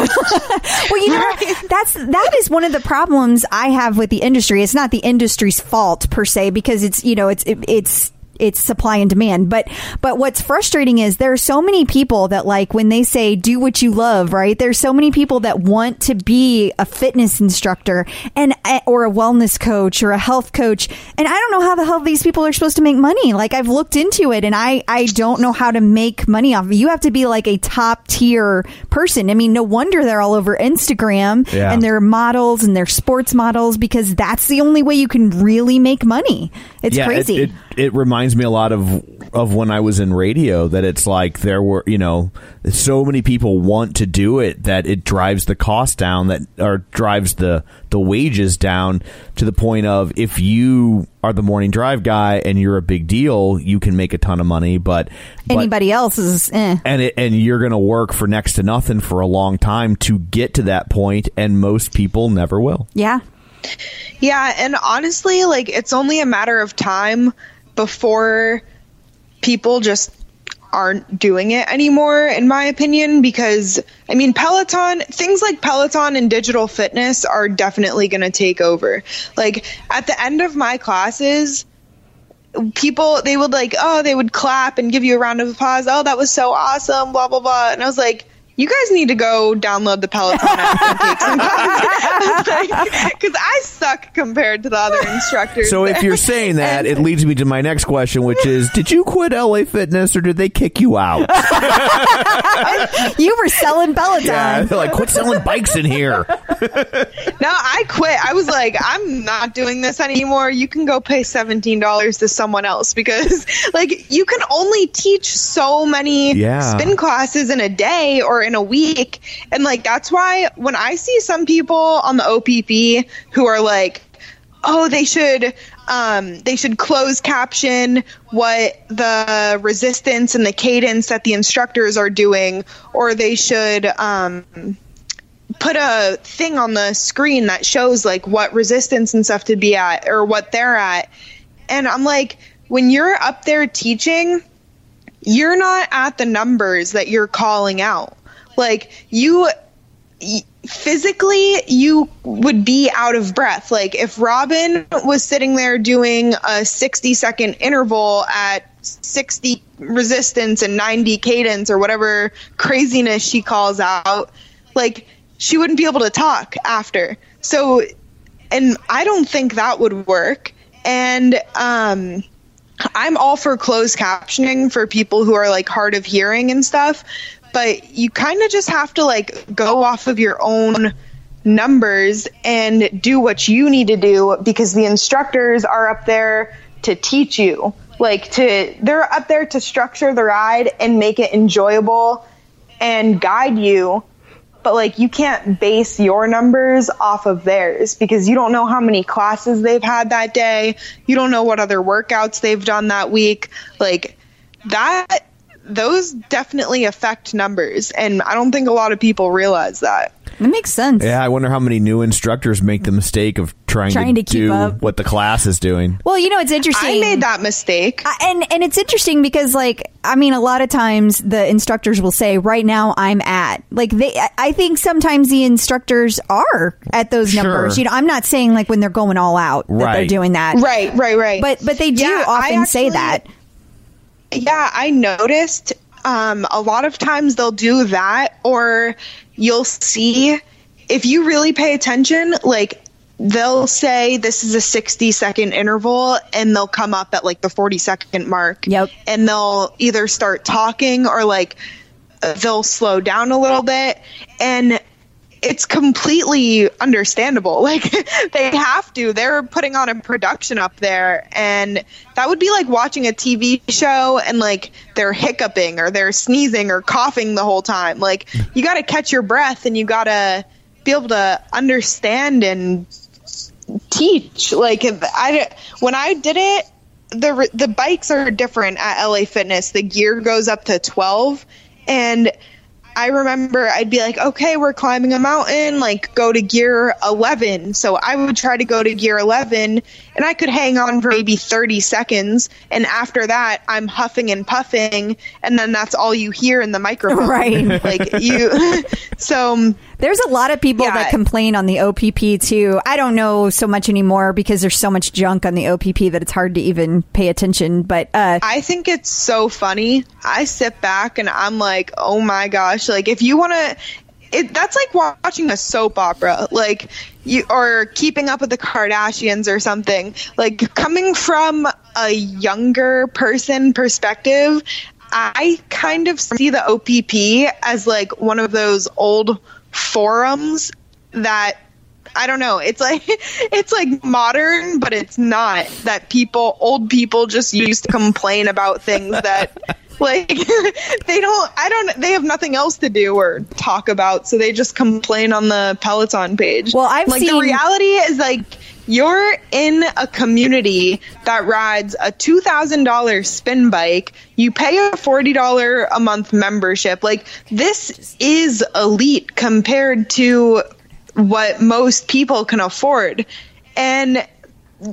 Well, you know, that's that is one of the problems I have with the industry. It's not the industry's fault per se because it's you know it's it, it's it's supply and demand. But but what's frustrating is there are so many people that like when they say do what you love, right? There's so many people that want to be a fitness instructor and eh, or a wellness coach or a health coach, and I don't know how the hell these people are supposed to make money. Like I've looked into it and I I don't know how to make money off of it. You have to be like a top tier person. I mean, no wonder they're all over Instagram Yeah. and they're models and they're sports models because that's the only way you can really make money. It's yeah, crazy. It, it, reminds me a lot of of when I was in radio. That it's like there were you know so many people want to do it that it drives the cost down that or drives the the wages down to the point of if you are the morning drive guy and you're a big deal, you can make a ton of money, but, but Anybody else is eh. and it, and you're going to work for next to nothing for a long time to get to that point, and most people never will. Yeah. Yeah, and honestly, like it's only a matter of time before people just aren't doing it anymore, in my opinion, because I mean, Peloton, things like Peloton and digital fitness are definitely going to take over. Like at the end of my classes, people, they would like, oh, they would clap and give you a round of applause. Oh, that was so awesome, blah, blah, blah. And I was like, you guys need to go download the Peloton app and take some classes. Because I suck compared to the other instructors. So if you're saying that, And- it leads me to my next question, which is: Did you quit LA Fitness or did they kick you out? You were selling Peloton. yeah, they're like, quit selling bikes in here. No, I quit. I was like, I'm not doing this anymore. You can go pay $17 to someone else because, like, you can only teach so many Yeah. spin classes in a day or in a week. And, like, that's why when I see some people on the OPP who are like, oh, they should. Um, they should close caption what the resistance and the cadence that the instructors are doing, or they should um, put a thing on the screen that shows like what resistance and stuff to be at or what they're at. And I'm like, when you're up there teaching, you're not at the numbers that you're calling out. Like you physically you would be out of breath. Like if Robin was sitting there doing a 60 second interval at 60 resistance and 90 cadence or whatever craziness she calls out, like she wouldn't be able to talk after. So and I don't think that would work. And um I'm all for closed captioning for people who are like hard of hearing and stuff, but you kind of just have to like go off of your own numbers and do what you need to do because the instructors are up there to teach you. Like to they're up there to structure the ride and make it enjoyable and guide you but like you can't base your numbers off of theirs because you don't know how many classes they've had that day. You don't know what other workouts they've done that week. Like that those definitely affect numbers and I don't think a lot of people realize that. It makes sense. Yeah, I wonder how many new instructors make the mistake of trying, Trying to, to keep do up. what the class is doing. Well, you know, it's interesting. I made that mistake. I- and and it's interesting because like I mean a lot of times the instructors will say right now I'm at like they I- I think sometimes the instructors are at those Sure. numbers. You know, I'm not saying like when they're going all out that they're doing that. Right, right, right. But but they do Yeah, I often say that. Yeah, I noticed um, a lot of times they'll do that, or you'll see if you really pay attention, like they'll say this is a 60 second interval and they'll come up at like the 40 second mark. Yep. And they'll either start talking or like they'll slow down a little bit. And it's completely understandable. Like they have to. They're putting on a production up there and that would be like watching a TV show and like they're hiccuping or they're sneezing or coughing the whole time. Like you got to catch your breath and you got to be able to understand and teach. Like I when I did it the the bikes are different at LA Fitness. The gear goes up to 12 and I remember I'd be like, okay, we're climbing a mountain, like go to gear 11. So I would try to go to gear 11 and I could hang on for maybe 30 seconds. And after that, I'm huffing and puffing. And then that's all you hear in the microphone. Right. Like you, so um, There's a lot of people Yeah. that complain on the OPP too. I don't know so much anymore because there's so much junk on the OPP that it's hard to even pay attention. But uh, I think it's so funny. I sit back and I'm like, oh my gosh, like if you want to. It, that's like watching a soap opera, like you or keeping up with the Kardashians or something. Like coming from a younger person perspective, I kind of see the OPP as like one of those old forums that I don't know. It's like it's like modern, but it's not. That people, old people, just used to complain about things that, like, they don't. I don't. They have nothing else to do or talk about, so they just complain on the Peloton page. Well, I've like seen- the reality is like you're in a community that rides a two thousand dollar spin bike. You pay a forty dollar a month membership. Like this is elite compared to what most people can afford. And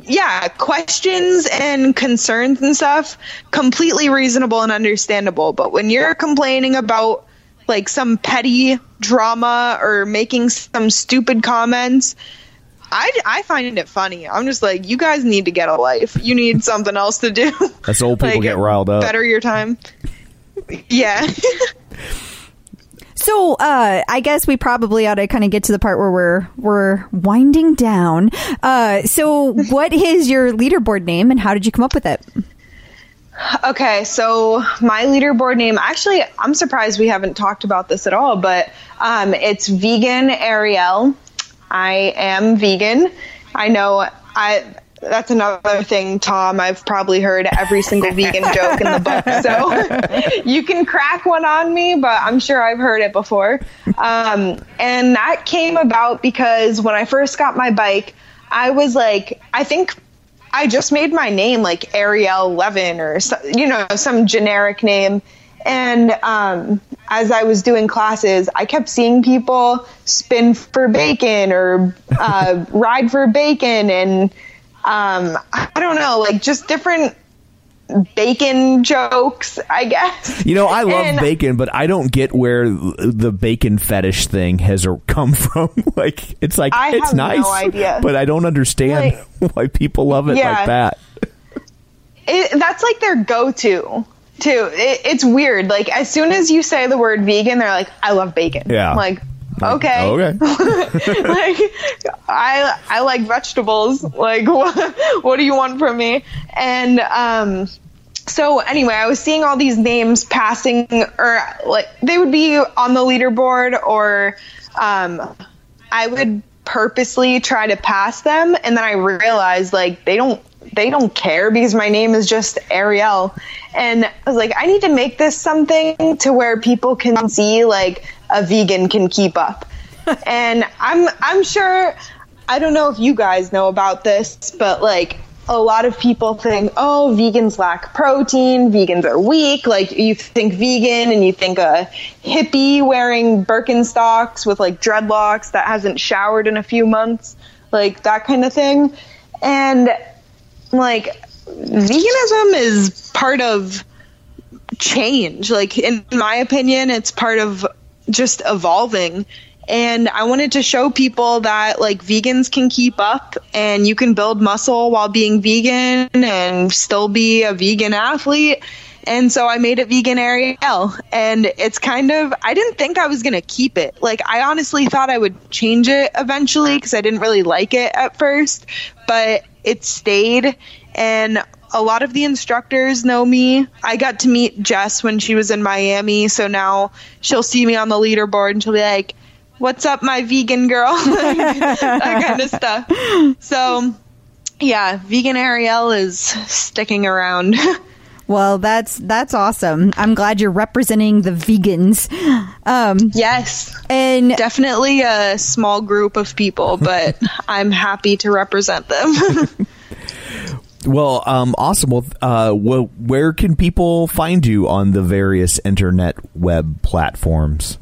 yeah, questions and concerns and stuff, completely reasonable and understandable. But when you're complaining about like some petty drama or making some stupid comments, I, I find it funny. I'm just like, you guys need to get a life. You need something else to do. That's old people Like, get riled up. Better your time. Yeah. So, uh, I guess we probably ought to kind of get to the part where we're we're winding down. Uh, so, what is your leaderboard name, and how did you come up with it? Okay, so my leaderboard name, actually, I'm surprised we haven't talked about this at all, but um, it's Vegan Ariel. I am vegan. I know I. That's another thing, Tom. I've probably heard every single vegan joke in the book, so you can crack one on me, but I'm sure I've heard it before. Um, and that came about because when I first got my bike, I was like, I think I just made my name like Ariel Levin or you know some generic name. And um, as I was doing classes, I kept seeing people spin for bacon or uh, ride for bacon, and um, I don't know, like just different bacon jokes, I guess. You know, I love And- bacon, but I don't get where the bacon fetish thing has come from. like, it's like I it's no nice, idea. but I don't understand why people love it Yeah. like that. it, that's like their go-to too. It, it's weird. Like as soon as you say the word vegan, they're like, "I love bacon." Yeah. I'm like, okay, Okay. like I I like vegetables. Like what, what do you want from me? And um so anyway, I was seeing all these names passing or like they would be on the leaderboard or um I would purposely try to pass them and then I realized like they don't they don't care because my name is just Ariel. And I was like, I need to make this something to where people can see like a vegan can keep up. and I'm I'm sure I don't know if you guys know about this, but like a lot of people think, oh, vegans lack protein, vegans are weak. Like you think vegan and you think a hippie wearing Birkenstocks with like dreadlocks that hasn't showered in a few months, like that kind of thing. And like veganism is part of change. Like in my opinion, it's part of just evolving. And I wanted to show people that like vegans can keep up and you can build muscle while being vegan and still be a vegan athlete. And so I made it vegan Ariel and it's kind of I didn't think I was going to keep it. Like I honestly thought I would change it eventually cuz I didn't really like it at first, but it stayed and a lot of the instructors know me. I got to meet Jess when she was in Miami, so now she'll see me on the leaderboard and she'll be like, "What's up, my vegan girl?" that kind of stuff. So, yeah, vegan Ariel is sticking around. Well, that's that's awesome. I'm glad you're representing the vegans. Um, yes, and definitely a small group of people, but I'm happy to represent them. Well, um, awesome. Well, uh, well, where can people find you on the various internet web platforms?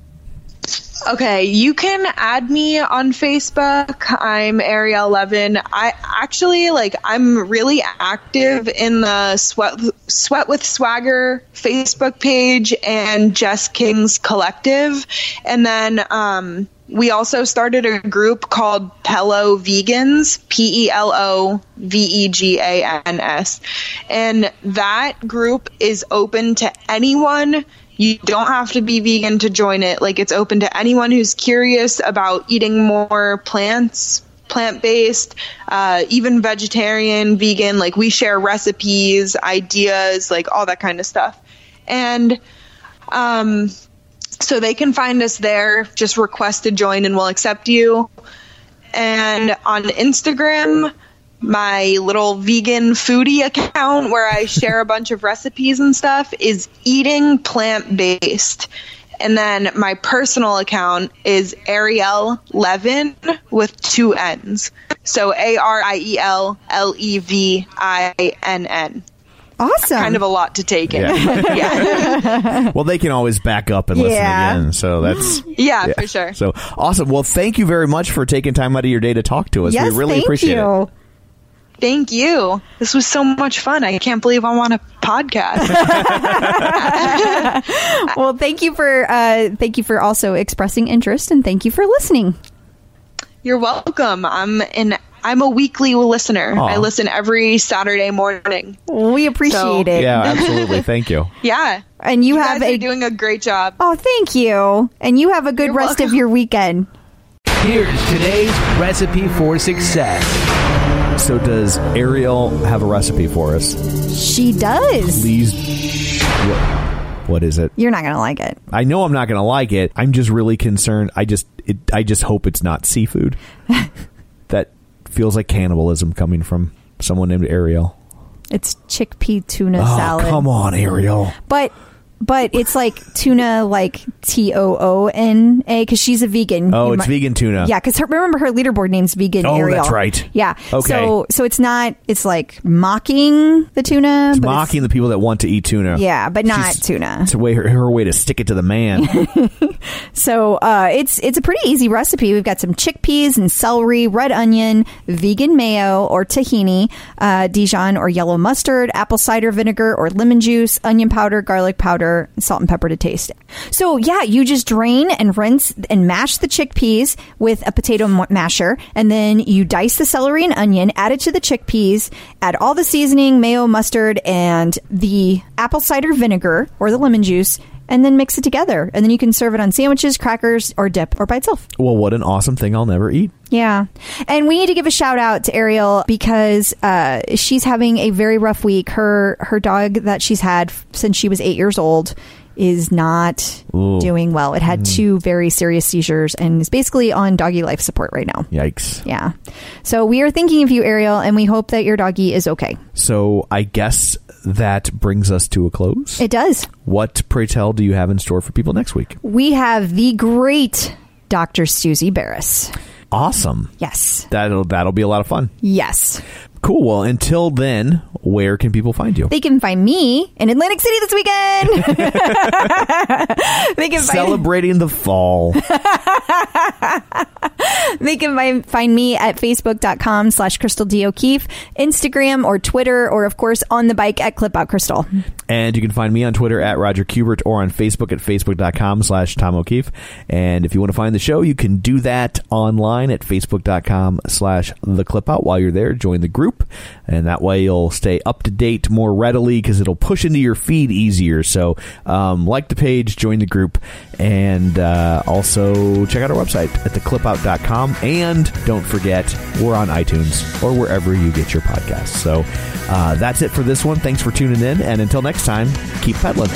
Okay, you can add me on Facebook. I'm Ariel Levin. I actually like I'm really active in the Sweat Sweat with Swagger Facebook page and Jess King's Collective. And then um we also started a group called PeloVegans, P E L O V E G A N S. And that group is open to anyone you don't have to be vegan to join it. Like it's open to anyone who's curious about eating more plants, plant based, uh, even vegetarian, vegan. Like we share recipes, ideas, like all that kind of stuff. And um, so they can find us there. Just request to join and we'll accept you. And on Instagram, my little vegan foodie account where I share a bunch of recipes and stuff is eating plant based. And then my personal account is Ariel Levin with two N's. So A R I E L L E V I N N. Awesome. Kind of a lot to take in. Yeah. yeah. Well, they can always back up and listen Yeah. again. So that's Yeah, for sure. So awesome. Well, thank you very much for taking time out of your day to talk to us. yes, we really thank appreciate you. it. Thank you. This was so much fun. I can't believe I'm on a podcast. well, thank you for uh, thank you for also expressing interest, and thank you for listening. You're welcome. I'm an I'm a weekly listener. Aw. I listen every Saturday morning. We appreciate So- it. Yeah, absolutely. Thank you. Yeah. And you, You have guys a are doing a great job. oh, thank you, and you have a good You're rest of your weekend. Here's today's recipe for success. So, does Ariel have a recipe for us? She does. Please. What, what is it? You're not gonna like it. I know I'm not going to like it. I'm just really concerned. I just, it, I just hope it's not seafood. that feels like cannibalism coming from someone named Ariel. It's chickpea tuna Oh, salad. come on, Ariel. But but it's like tuna, like T O O N A, because she's a vegan. Oh, it's vegan tuna. Yeah, because remember her leaderboard name's vegan. Oh, Ariel. that's right. Yeah. Okay. So so it's not. It's like mocking the tuna. It's mocking the people that want to eat tuna. Yeah, but not She's- tuna. It's a way her, her way to stick it to the man. So uh, it's it's a pretty easy recipe. We've got some chickpeas and celery, red onion, vegan mayo or tahini, uh, Dijon or yellow mustard, apple cider vinegar or lemon juice, onion powder, garlic powder, salt and pepper to taste. So yeah, you just drain and rinse and mash the chickpeas with a potato masher, and then you dice the celery and onion, add it to the chickpeas, add all the seasoning, mayo, mustard, and the apple cider vinegar or the lemon juice and then mix it together. And then you can serve it on sandwiches, crackers, or dip, or by itself. well, what an awesome thing I'll never eat. Yeah. And we need to give a shout out to Ariel because uh, she's having a very rough week. Her her dog that she's had since she was eight years old is not Ooh. doing well. It had two very serious seizures and is basically on doggy life support right now. Yikes. Yeah. So we are thinking of you, Ariel, and we hope that your doggy is okay. So I guess that brings us to a close. It does. what, pray tell, do you have in store for people next week? We have the great Dr. Susie Barris. Awesome. Yes. That'll that'll be a lot of fun. Yes. Cool. Well, until then, where can people find you? They can find me in Atlantic City this weekend. they can find Celebrating the fall. they can find, find me at facebook.com slash crystal d o'keefe instagram or twitter or of course on the bike at clip out crystal and you can find me on Twitter at Roger Kubert or on Facebook at facebook.com slash Tom O'Keefe. And if you want to find the show, you can do that online at facebook.com slash the clip out. While you're there, join the group. And that way you'll stay up to date more readily because it'll push into your feed easier. So um, like the page, join the group, and uh, also check out our website at theclipout.com. And don't forget, we're on iTunes or wherever you get your podcasts. So uh, that's it for this one. Thanks for tuning in. And until next time, keep pedaling.